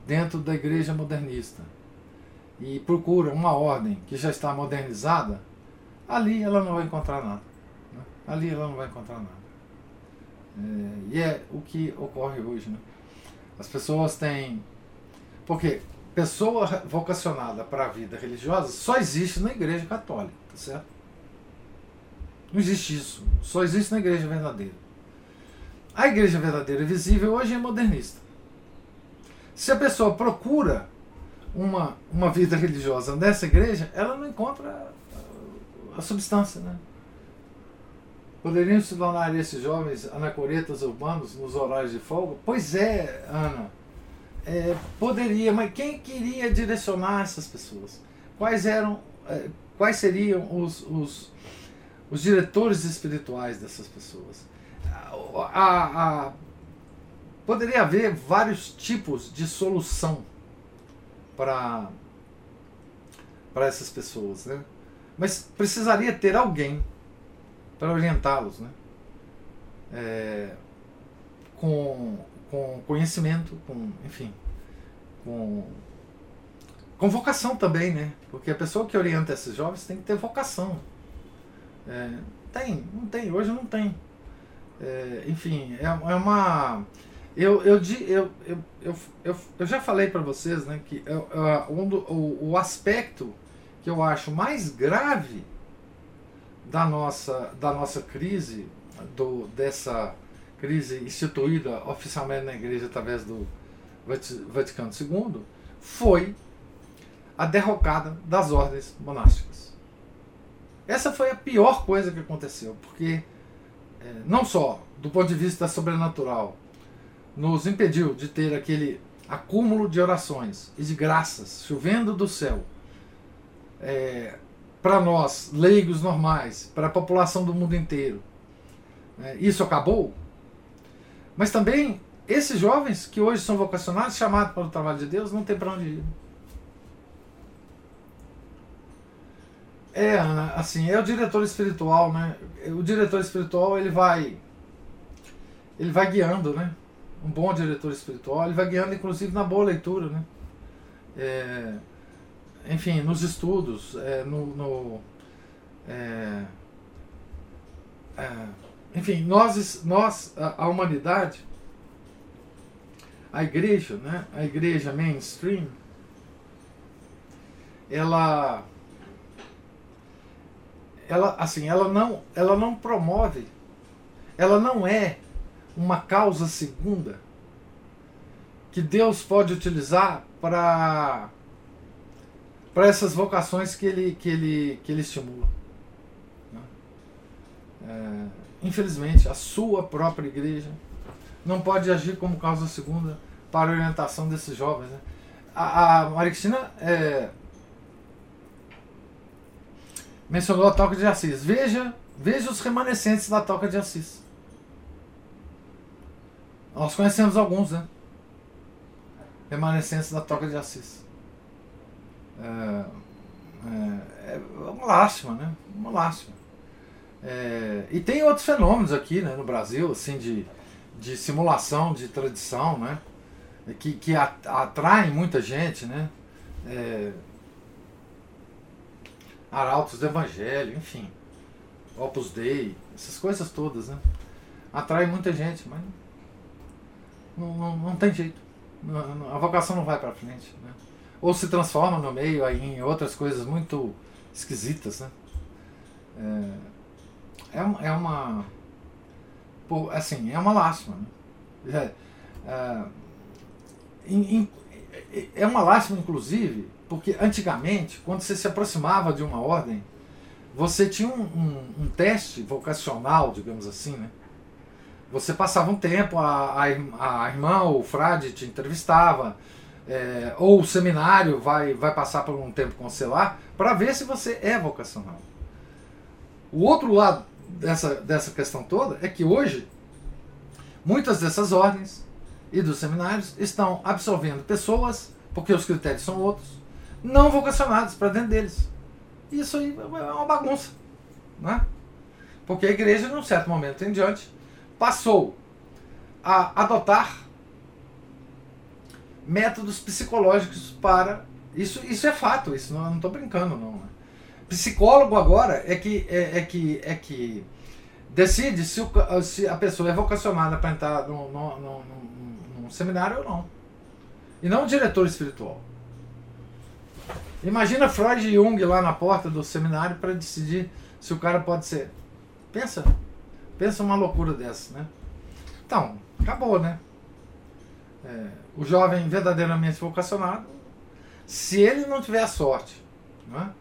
dentro da igreja modernista e procura uma ordem que já está modernizada, ali ela não vai encontrar nada. Né? Ali ela não vai encontrar nada. É, e é o que ocorre hoje. Né? As pessoas têm. Porque pessoa vocacionada para a vida religiosa só existe na igreja católica, tá certo? Não existe isso. Só existe na igreja verdadeira. A igreja verdadeira visível hoje é modernista. Se a pessoa procura uma, uma vida religiosa nessa igreja, ela não encontra a substância, né? Poderiam se tornar esses jovens anacoretas urbanos nos horários de folga? Pois é, Ana. É, poderia, mas quem queria direcionar essas pessoas? Quais eram, é, quais seriam os, os, os diretores espirituais dessas pessoas? A, a, poderia haver vários tipos de solução para para essas pessoas, né? Mas precisaria ter alguém para orientá-los, né? É, com, com conhecimento, com, enfim, com, com vocação também, né? Porque a pessoa que orienta esses jovens tem que ter vocação. É, tem, não tem, hoje não tem. É, enfim, é, é uma. Eu, eu, eu, eu, eu, eu, eu já falei para vocês né, que eu, um do, o, o aspecto que eu acho mais grave da nossa, da nossa crise, do, dessa crise instituída oficialmente na igreja através do Vaticano II, foi a derrocada das ordens monásticas. Essa foi a pior coisa que aconteceu, porque é, não só do ponto de vista sobrenatural, nos impediu de ter aquele acúmulo de orações e de graças chovendo do céu é, para nós, leigos normais, para a população do mundo inteiro. É, isso acabou. Mas também esses jovens que hoje são vocacionados, chamados para o trabalho de Deus, não tem para onde ir. É, assim, é o diretor espiritual, né? O diretor espiritual, ele vai ele vai guiando, né? Um bom diretor espiritual, ele vai guiando inclusive na boa leitura, né? É, enfim, nos estudos, é, no, no é, é, enfim, nós, nós a, humanidade, a igreja, né? A igreja mainstream, ela ela assim ela não ela não promove ela não é uma causa segunda que Deus pode utilizar para para essas vocações que ele que ele que ele estimula né? é, infelizmente a sua própria igreja não pode agir como causa segunda para a orientação desses jovens né? a, a Maria Cristina é, mencionou a Toca de Assis. Veja, veja os remanescentes da Toca de Assis. Nós conhecemos alguns, né? Remanescentes da Toca de Assis. É, é, é uma lástima, né? Uma lástima. É, e tem outros fenômenos aqui né, no Brasil, assim, de, de simulação de tradição, né? Que, que atraem muita gente, né? É, Arautos do Evangelho, enfim, Opus Dei, essas coisas todas, né? Atrai muita gente, mas não, não, não tem jeito. A vocação não vai para frente, né? Ou se transforma no meio aí em outras coisas muito esquisitas, né? É, é, é uma. Pô, assim, é uma lástima, né? É, é, é uma lástima, inclusive, porque antigamente, quando você se aproximava de uma ordem, você tinha um, um, um teste vocacional, digamos assim, né? Você passava um tempo, a, a, a irmã ou o frade te entrevistava, é, ou o seminário vai, vai passar por um tempo com para ver se você é vocacional. O outro lado dessa, dessa questão toda é que hoje, muitas dessas ordens e dos seminários estão absorvendo pessoas, porque os critérios são outros, não vocacionados para dentro deles. Isso aí é uma bagunça. Né? Porque a igreja, num certo momento em diante, passou a adotar métodos psicológicos para. Isso, isso é fato, isso não estou brincando, não. Né? Psicólogo agora é que, é, é, que, é que decide se, o, se a pessoa é vocacionada para entrar num, num, num, num seminário ou não. E não o diretor espiritual. Imagina Freud e Jung lá na porta do seminário para decidir se o cara pode ser. Pensa, pensa uma loucura dessa, né? Então, acabou, né? É, o jovem verdadeiramente vocacionado, se ele não tiver a sorte né,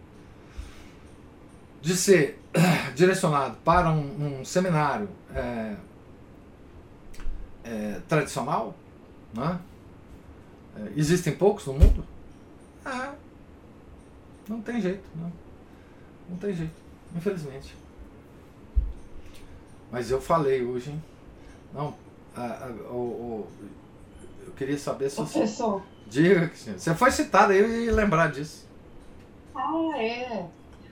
de ser [clears throat] direcionado para um, um seminário é, é, tradicional, né? É, existem poucos no mundo? Ah, não tem jeito, não. Não tem jeito, infelizmente. Mas eu falei hoje, hein? Não, a, a, o, eu queria saber se Professor. você. Diga, Você foi citada, eu ia lembrar disso. Ah, é.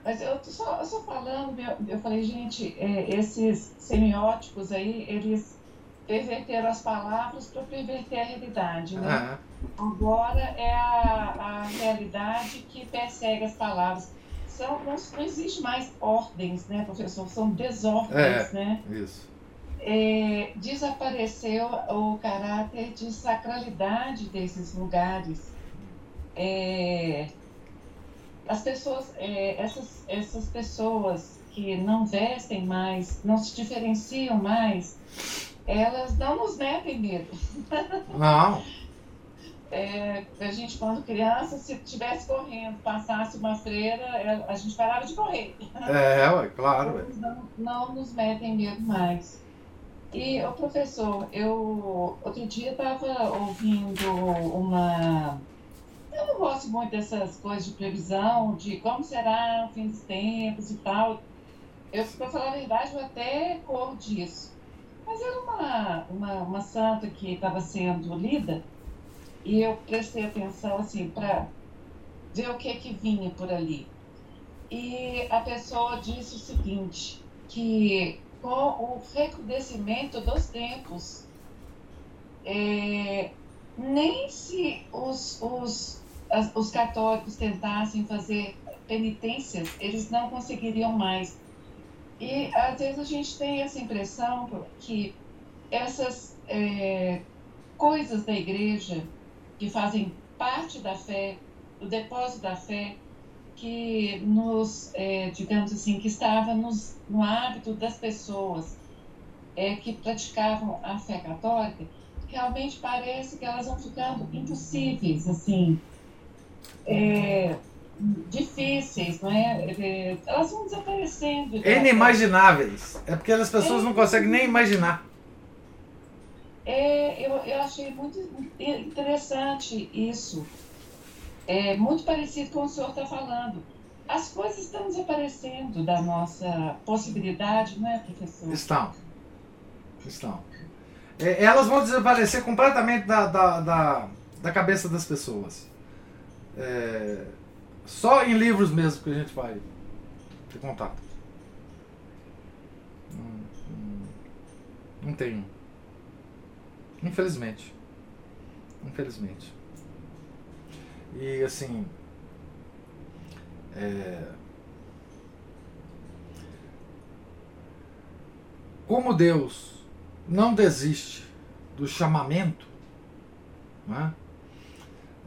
Mas eu tô só, só falando, eu falei, gente, é, esses semióticos aí, eles perverteram as palavras para perverter a realidade, né? Agora é a, a realidade que persegue as palavras. São, não, não existe mais ordens, né, professor? São desordens, é, né? Isso. É, desapareceu o caráter de sacralidade desses lugares. É, as pessoas, é, essas, essas pessoas que não vestem mais, não se diferenciam mais, elas não nos metem medo. [laughs] Não. É, a gente, quando criança, se estivesse correndo, passasse uma freira, é, a gente parava de correr. É, ué, claro. Eles não, não nos metem medo mais. E, o professor, eu outro dia estava ouvindo uma. Eu não gosto muito dessas coisas de previsão, de como será o fim dos tempos e tal. Eu, para falar a verdade, eu até cor disso. Mas era uma, uma, uma santa que estava sendo lida e eu prestei atenção assim para ver o que que vinha por ali. E a pessoa disse o seguinte, que com o recrudescimento dos tempos, é, nem se os, os, os católicos tentassem fazer penitências, eles não conseguiriam mais. E às vezes a gente tem essa impressão que essas é, coisas da igreja que fazem parte da fé, do depósito da fé, que nos, é, digamos assim, que estava nos, no hábito das pessoas é, que praticavam a fé católica, realmente parece que elas vão ficando impossíveis, assim, é, difíceis, não é? é elas vão desaparecendo. Inimagináveis. É porque as pessoas é, não conseguem nem imaginar. É, eu, eu achei muito interessante isso. É muito parecido com o senhor está falando. As coisas estão desaparecendo da nossa possibilidade, não é, professor? Estão. Estão. É, elas vão desaparecer completamente da, da, da, da cabeça das pessoas. É, só em livros mesmo que a gente vai ter contato. Não, tem. Infelizmente. Infelizmente. E assim. É... Como Deus não desiste do chamamento, né?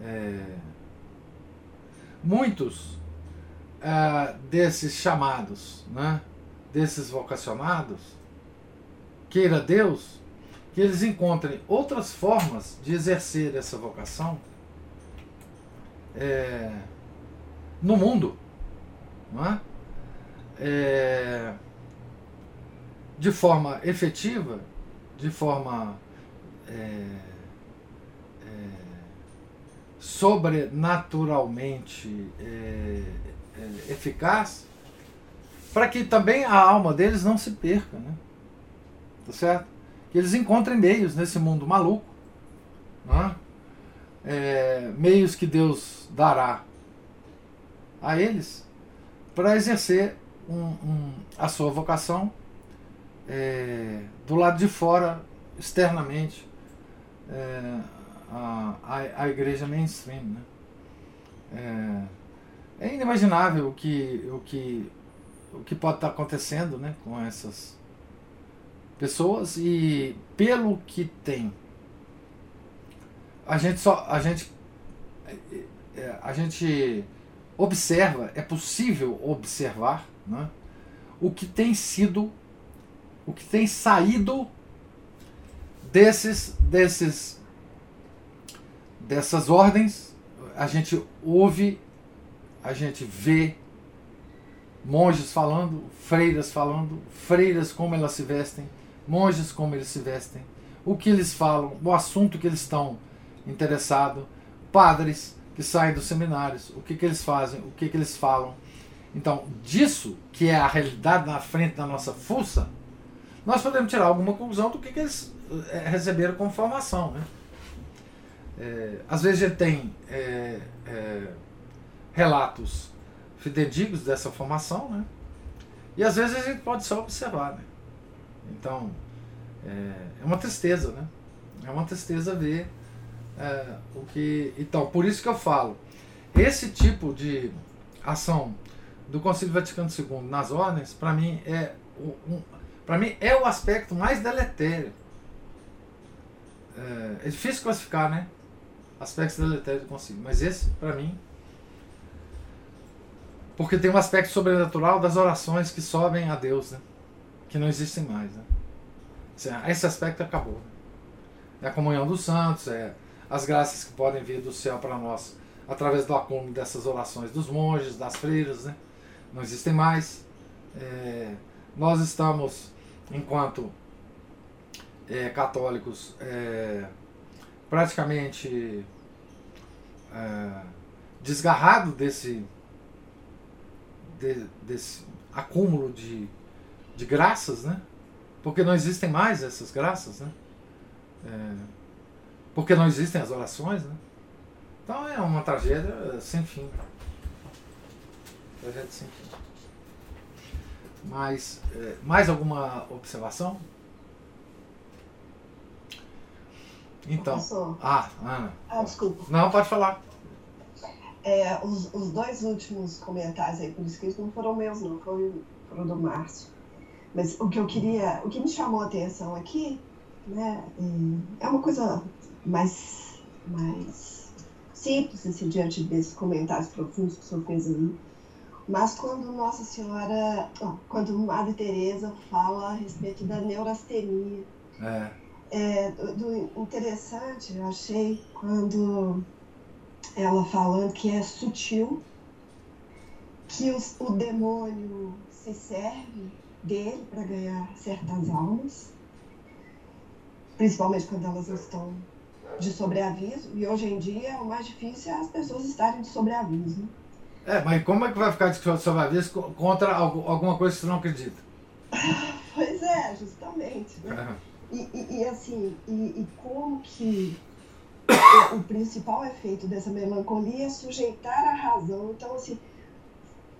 É... muitos é, desses chamados, né? desses vocacionados, queira Deus, que eles encontrem outras formas de exercer essa vocação é, no mundo, não é? é? de forma efetiva, de forma é sobrenaturalmente é, é, eficaz, para que também a alma deles não se perca, né? Tá certo? que eles encontrem meios nesse mundo maluco, né? é, meios que Deus dará a eles para exercer um, um, a sua vocação é, do lado de fora, externamente, é, a, a, igreja mainstream. Né? É, é, inimaginável o que, o, que, o que pode estar acontecendo né, com essas pessoas e pelo que tem a gente só a gente é, a gente observa é possível observar né, o que tem sido o que tem saído desses desses dessas ordens a gente ouve a gente vê monges falando, freiras falando, freiras como elas se vestem, monges como eles se vestem, o que eles falam, o assunto que eles estão interessados, padres que saem dos seminários, o que, que eles fazem, o que, que eles falam. Então, disso, que é a realidade na frente da nossa fuça, nós podemos tirar alguma conclusão do que, que eles é, receberam como formação. Né? É, às vezes gente tem é, é, relatos fidedignos dessa formação, né? e às vezes a gente pode só observar. Né? Então, é, é uma tristeza, né? É uma tristeza ver é, o que. Então, por isso que eu falo, esse tipo de ação do Concílio Vaticano II nas ordens, para mim é um, para mim é o aspecto mais deletério. É, é difícil classificar, né? Aspectos deletérios concílio, mas esse, para mim, porque tem um aspecto sobrenatural das orações que sobem a Deus, né? Que não existem mais, né? Esse aspecto acabou. É a comunhão dos santos, é as graças que podem vir do céu para nós através do acúmulo dessas orações dos monges, das freiras, né? não existem mais. É, nós estamos, enquanto é, católicos, é, praticamente é, desgarrado desse, de, desse acúmulo de, de graças, né? Porque não existem mais essas graças, né? É, porque não existem as orações, né? Então é uma tragédia sem fim. Tragédia sem fim. Mas, é, mais alguma observação? Então. Professor. Ah, Ana. Ah, desculpa. Não, pode falar. É, os, os dois últimos comentários aí por escrito não foram meus, não, foram, foram do Márcio. Mas o que eu queria, o que me chamou a atenção aqui, né, é uma coisa mais, mais simples, assim, diante desses comentários profundos que o senhor fez aí. Mas quando Nossa Senhora, quando Madre Teresa fala a respeito da neurastenia, é. É, do, do interessante, eu achei quando ela falando que é sutil, que os, o demônio se serve dele para ganhar certas almas, principalmente quando elas estão de sobreaviso, e hoje em dia o mais difícil é as pessoas estarem de sobreaviso. Né? É, mas como é que vai ficar de sobreaviso contra alguma coisa que você não acredita? [laughs] pois é, justamente. Né? E, e, e, assim, e, e como que o principal efeito dessa melancolia é sujeitar a razão. Então, assim,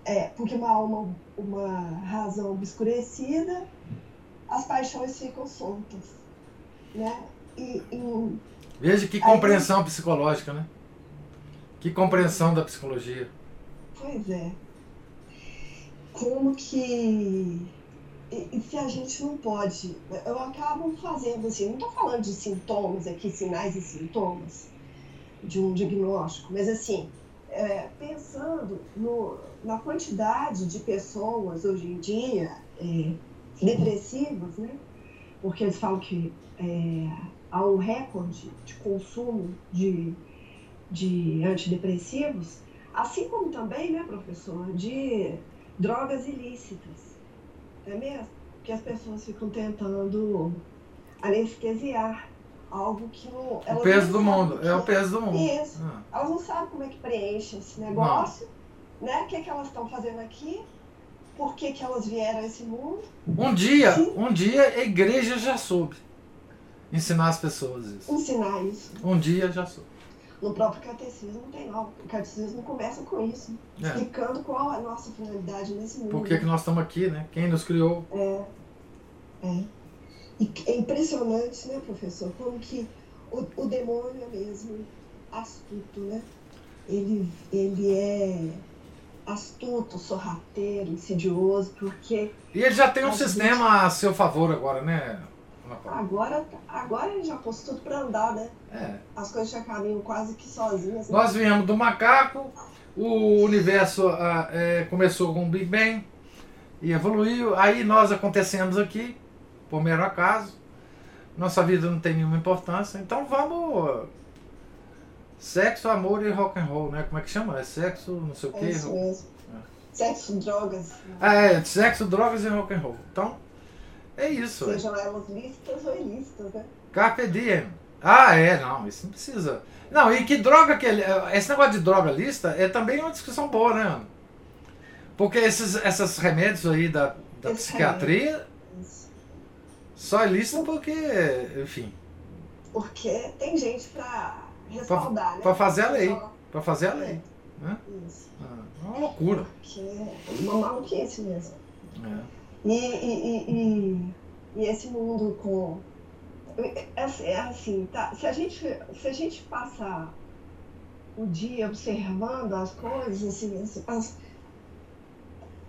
é, porque uma alma, uma razão obscurecida, as paixões ficam soltas, né? E, e Veja que compreensão aí, psicológica, né? Que compreensão da psicologia. Pois é. Como que e, se a gente não pode, eu acabo fazendo assim, não estou falando de sintomas aqui, sinais e sintomas de um diagnóstico, mas assim, é, pensando no, na quantidade de pessoas hoje em dia é, depressivas, né? Porque eles falam que é, há um recorde de consumo de, de antidepressivos, assim como também, né, professor, de drogas ilícitas. É mesmo? Que as pessoas ficam tentando anestesiar algo que não. O peso do mundo, que... é o peso do mundo. Isso. Ah. Elas não sabem como é que preenche esse negócio, não. né? O que, é que elas estão fazendo aqui? Por que, que elas vieram a esse mundo? Um dia, Sim. um dia a igreja já soube ensinar as pessoas isso. Ensinar isso. Um dia já soube. No próprio catecismo não tem não. O catecismo começa com isso, é. explicando qual é a nossa finalidade nesse mundo. Por que, que nós estamos aqui, né? Quem nos criou? É. É. E é impressionante, né, professor, como que o, o demônio é mesmo astuto, né? Ele, ele é astuto, sorrateiro, insidioso, porque. E ele já tem um sistema gente... a seu favor agora, né? Agora, agora ele já pôs tudo para andar, né? É. As coisas já caminham quase que sozinhas. Né? Nós viemos do macaco, o universo ah, é, começou com o Big Bang e evoluiu. Aí nós acontecemos aqui, por mero acaso. Nossa vida não tem nenhuma importância. Então vamos. Sexo, amor e rock and roll, né? Como é que chama? É sexo, não sei o quê. É isso mesmo. Sexo, drogas. É, sexo, drogas e rock and roll. Então, é isso. Sejam elas lícitas ou ilícitas, né? Carpe diem. Ah, é, não, isso não precisa. Não, e que droga que ele. Esse negócio de droga lista é também uma discussão boa, né? Porque esses, esses remédios aí da, da Esse psiquiatria Isso. só é lícito porque, enfim, Porque tem gente pra respaldar, né? pra fazer a lei. Pra fazer a lei. Né? Isso. Ah, É uma loucura. Que é uma maluquice mesmo. É. E, e, e, e, esse mundo com. É assim, é assim, tá? Se a gente, se a gente passar o dia observando as coisas, assim, as-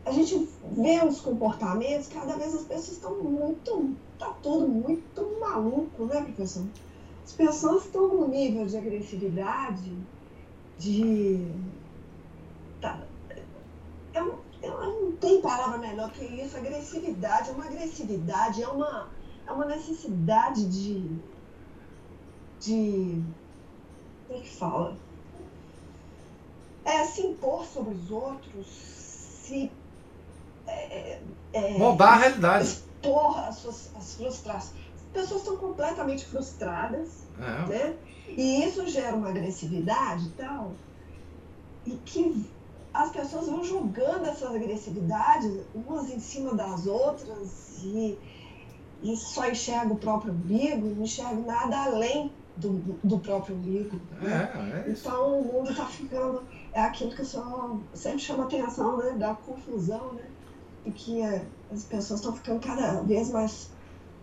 a gente vê os comportamentos, cada vez as pessoas estão muito. tá tudo muito maluco, né, professor? As pessoas estão num nível de agressividade, de. Tá, é um- não tem palavra melhor que isso. Agressividade é uma agressividade, é uma, é uma necessidade de. de. Como é que fala? É se impor sobre os outros, se. É, é, Moldar a realidade. expor as suas as frustrações. As pessoas estão completamente frustradas É. né? E isso gera uma agressividade e tal, e que as pessoas vão julgando essas agressividades umas em cima das outras e, e só enxerga o próprio umbigo, não enxerga nada além do, do próprio umbigo. né? É, é. Então o mundo está ficando, é aquilo que senhor sempre chama atenção, né? Da confusão, né? E que é, as pessoas estão ficando cada vez mais,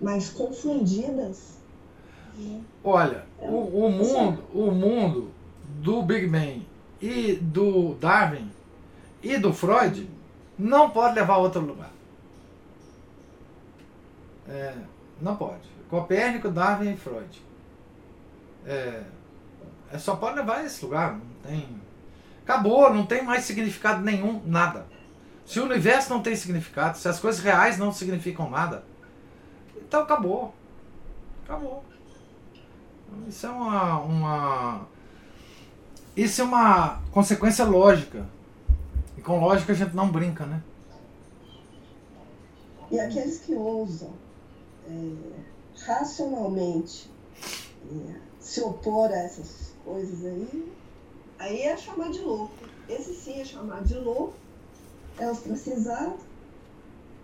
mais confundidas. né? Olha, o, o mundo, o mundo do Big Bang e do Darwin e do Freud não pode levar a outro lugar. É, não pode. Copérnico, Darwin e Freud. É, é só pode levar a esse lugar. Não tem. Acabou, não tem mais significado nenhum, nada. Se o universo não tem significado, se as coisas reais não significam nada, então acabou. Acabou. Isso é uma, uma. Isso é uma consequência lógica. Com lógica a gente não brinca, né? E aqueles que ousam é, racionalmente é, se opor a essas coisas aí, aí é chamar de louco. Esse sim é chamar de louco, é ostracizado,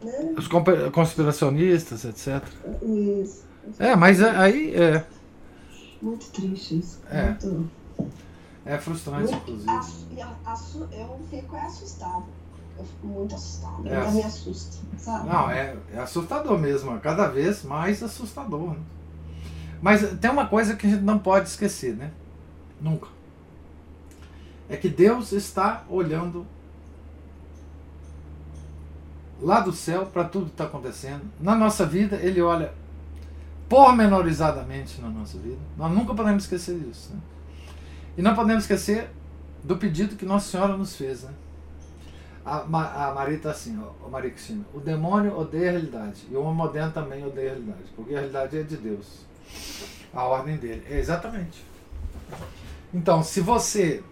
né? Os conspiracionistas, etc. Isso. É, mas aí é, Muito triste isso. É. Muito, é frustrante, inclusive. a- eu fico é assustado. Eu fico muito assustada. É. Ainda me assusta, sabe? Não, é, é assustador mesmo, cada vez mais assustador. Né? Mas tem uma coisa que a gente não pode esquecer, né? Nunca. É que Deus está olhando lá do céu para tudo que está acontecendo. Na nossa vida, Ele olha pormenorizadamente na nossa vida. Nós nunca podemos esquecer disso. Né? E não podemos esquecer do pedido que Nossa Senhora nos fez. Né? A, a Maria está assim, ó, Maria Cristina. O demônio odeia a realidade. E o homem moderno também odeia a realidade. Porque a realidade é de Deus. A ordem dele. É exatamente. Então, se você.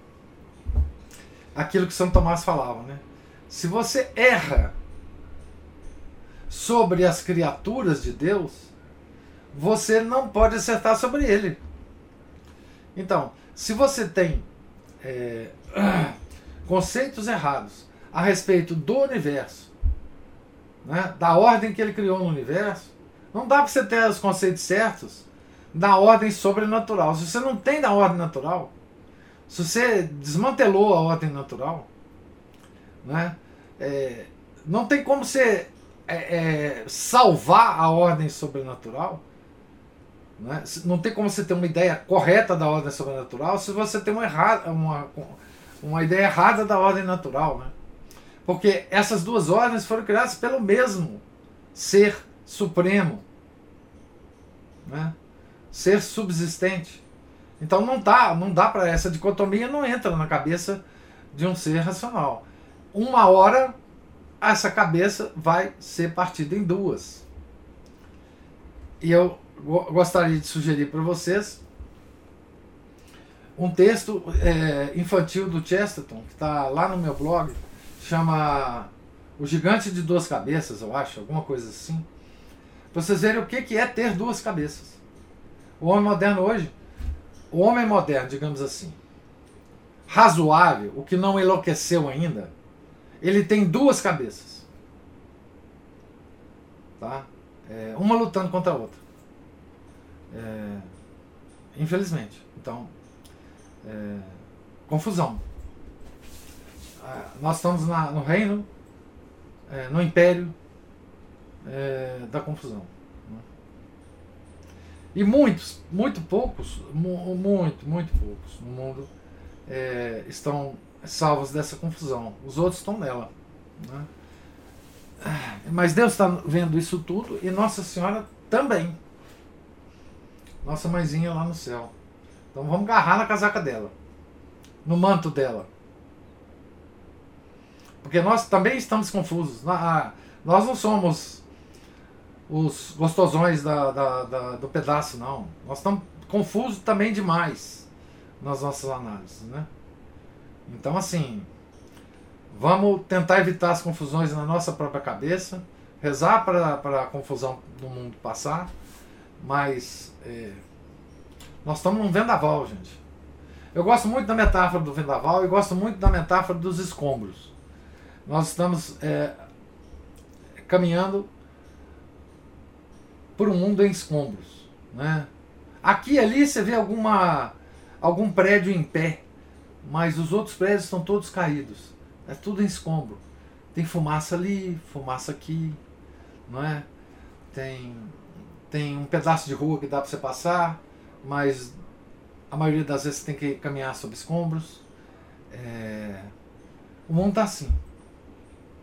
Aquilo que São Tomás falava, né? Se você erra sobre as criaturas de Deus, você não pode acertar sobre ele. Então, se você tem é, [clears throat] conceitos errados a respeito do universo, né, da ordem que ele criou no universo, não dá para você ter os conceitos certos da ordem sobrenatural. Se você não tem da ordem natural, se você desmantelou a ordem natural, né, é, não tem como você é, é, salvar a ordem sobrenatural. Né? Não tem como você ter uma ideia correta da ordem sobrenatural se você tem uma, errada, uma, uma ideia errada da ordem natural. Né? Porque essas duas ordens foram criadas pelo mesmo ser supremo, né? ser subsistente. Então não dá, não dá para essa dicotomia não entra na cabeça de um ser racional. Uma hora essa cabeça vai ser partida em duas. E eu gostaria de sugerir para vocês um texto é, infantil do Chesterton, que está lá no meu blog, chama O Gigante de Duas Cabeças, eu acho, alguma coisa assim. Pra vocês verem o que que é ter duas cabeças. O homem moderno hoje, o homem moderno, digamos assim, razoável, o que não enlouqueceu ainda, ele tem duas cabeças. Tá? É, uma lutando contra a outra. É, infelizmente. Então, é, confusão. Ah, nós estamos na, no reino, é, no império é, da confusão. Né? E muitos, muito poucos, muito, muito poucos no mundo é, estão salvos dessa confusão. Os outros estão nela. Né? Mas Deus está vendo isso tudo e Nossa Senhora também. Nossa mãezinha lá no céu. Então vamos agarrar na casaca dela, no manto dela. Porque nós também estamos confusos. Nós não somos os gostosões da, da, da, do pedaço, não. Nós estamos confusos também demais nas nossas análises, né? Então, assim, vamos tentar evitar as confusões na nossa própria cabeça, rezar para a confusão do mundo passar, mas é, nós estamos num vendaval, gente. Eu gosto muito da metáfora do vendaval e gosto muito da metáfora dos escombros. Nós estamos é, caminhando por um mundo em escombros. Né? Aqui e ali você vê alguma, algum prédio em pé, mas os outros prédios estão todos caídos. É tudo em escombro. Tem fumaça ali, fumaça aqui, não é? Tem, tem um pedaço de rua que dá para você passar, mas a maioria das vezes você tem que caminhar sobre escombros. É, o mundo está assim,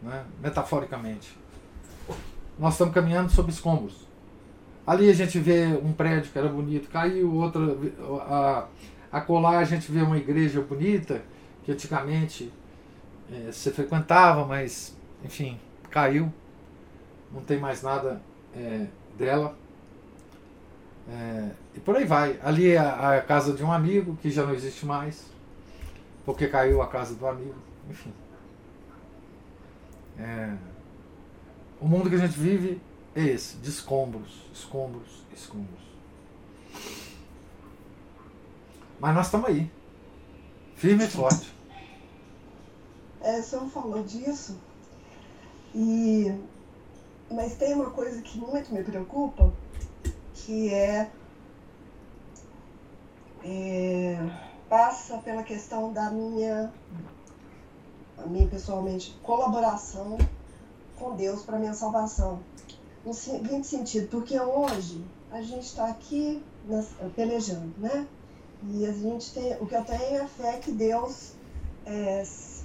é? metaforicamente. Nós estamos caminhando sobre escombros. Ali a gente vê um prédio que era bonito, caiu, outro, a, a colar a gente vê uma igreja bonita, que antigamente é, você frequentava, mas enfim, caiu, não tem mais nada é, dela. É, e por aí vai. Ali é a, a, casa de um amigo que já não existe mais, porque caiu a casa do amigo, enfim. É, o mundo que a gente vive é esse, de escombros, escombros, escombros. Mas nós estamos aí, firme e forte. É, o senhor falou disso, e... mas tem uma coisa que muito me preocupa, que é, é passa pela questão da minha, a minha pessoalmente, colaboração com Deus para minha salvação no seguinte sentido, porque hoje a gente está aqui nas, pelejando, né? E a gente tem, o que eu tenho é fé que Deus, é,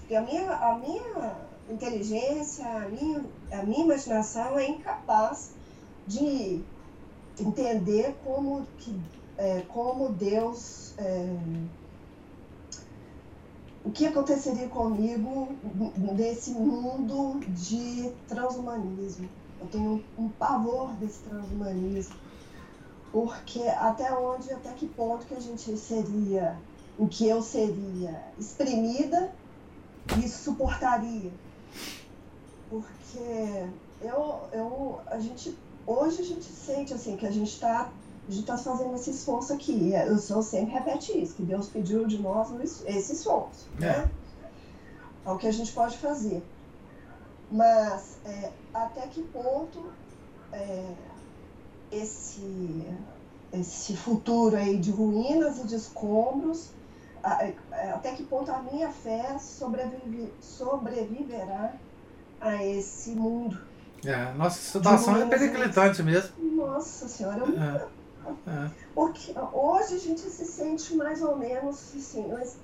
que a minha, a minha inteligência, a minha, a minha imaginação é incapaz de entender como, que, é, como Deus, é, o que aconteceria comigo nesse mundo de transhumanismo eu tenho um pavor desse transhumanismo. Porque até onde, até que ponto que a gente seria, o que eu seria exprimida e suportaria. Porque eu, eu, a gente, hoje a gente sente assim que a gente está a gente está fazendo esse esforço aqui. O Senhor sempre repete isso, que Deus pediu de nós esse esforço. É. Né? É o que a gente pode fazer. Mas é, até que ponto é, esse, esse futuro aí de ruínas e de escombros, é, até que ponto a minha fé sobrevive, sobreviverá a esse mundo? É, nossa situação é periclitante mesmo. Nossa senhora, é, é. Porque hoje a gente se sente mais ou menos assim, mas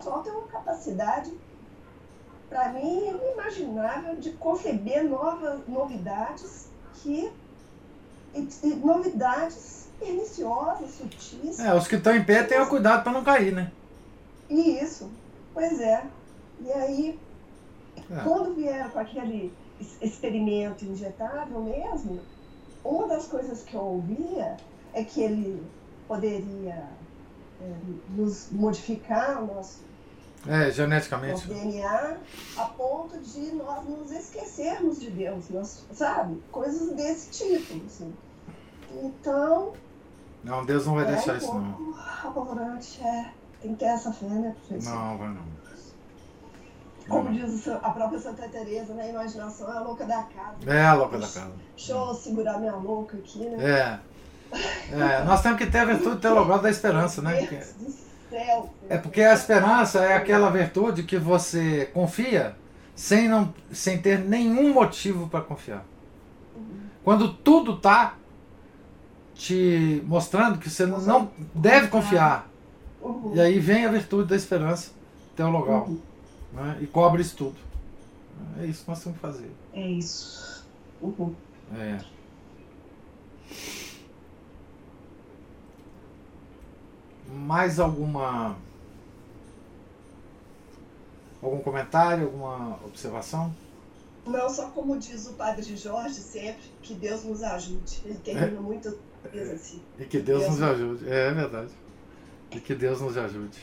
só tem uma capacidade para mim, inimaginável de conceber novas novidades que. E, e novidades perniciosas, sutis. É, os que estão em pé tenham cuidado para não cair, né? Isso, pois é. E aí, é. quando vieram com aquele experimento injetável mesmo, uma das coisas que eu ouvia é que ele poderia é, nos modificar o nosso É, geneticamente. Nosso DNA, a ponto de nós nos esquecermos de Deus, nós, sabe? Coisas desse tipo, assim. Então, Não, Deus não vai é deixar um isso não. apavorante, é. Tem que ter essa fé, né, professor? Não, vai não. Como diz a própria Santa Teresa, né? A imaginação é a louca da casa. É a louca da casa. Deixa eu segurar minha louca aqui, né? É. É, nós temos que ter a virtude teologal da esperança, né? Céu. É porque a esperança é aquela virtude que você confia sem, não, sem ter nenhum motivo para confiar. Quando tudo está te mostrando que você não deve confiar. Uhum. E aí vem a virtude da esperança teologal Uhum. Né? e cobre isso tudo. É isso que nós temos que fazer. É isso. Uhum. É. Mais alguma. Algum comentário, alguma observação? Não só como diz o padre Jorge sempre, que Deus nos ajude. Ele termina muito vezes assim. E que Deus Deus. nos ajude. É, é verdade. E que Deus nos ajude.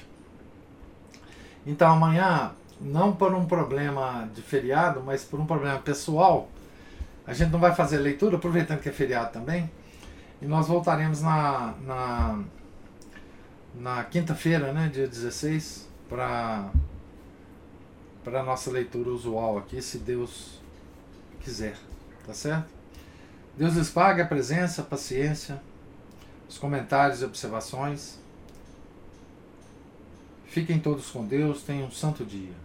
Então amanhã, não por um problema de feriado, mas por um problema pessoal, a gente não vai fazer leitura, aproveitando que é feriado também. E nós voltaremos na, na, na quinta-feira, né, dia 16, para a nossa leitura usual aqui, se Deus quiser. Tá certo? Deus lhes pague a presença, a paciência, os comentários e observações. Fiquem todos com Deus, tenham um santo dia.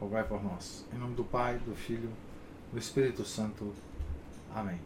rogai por nós. Em nome do Pai, do Filho, do Espírito Santo. Amém.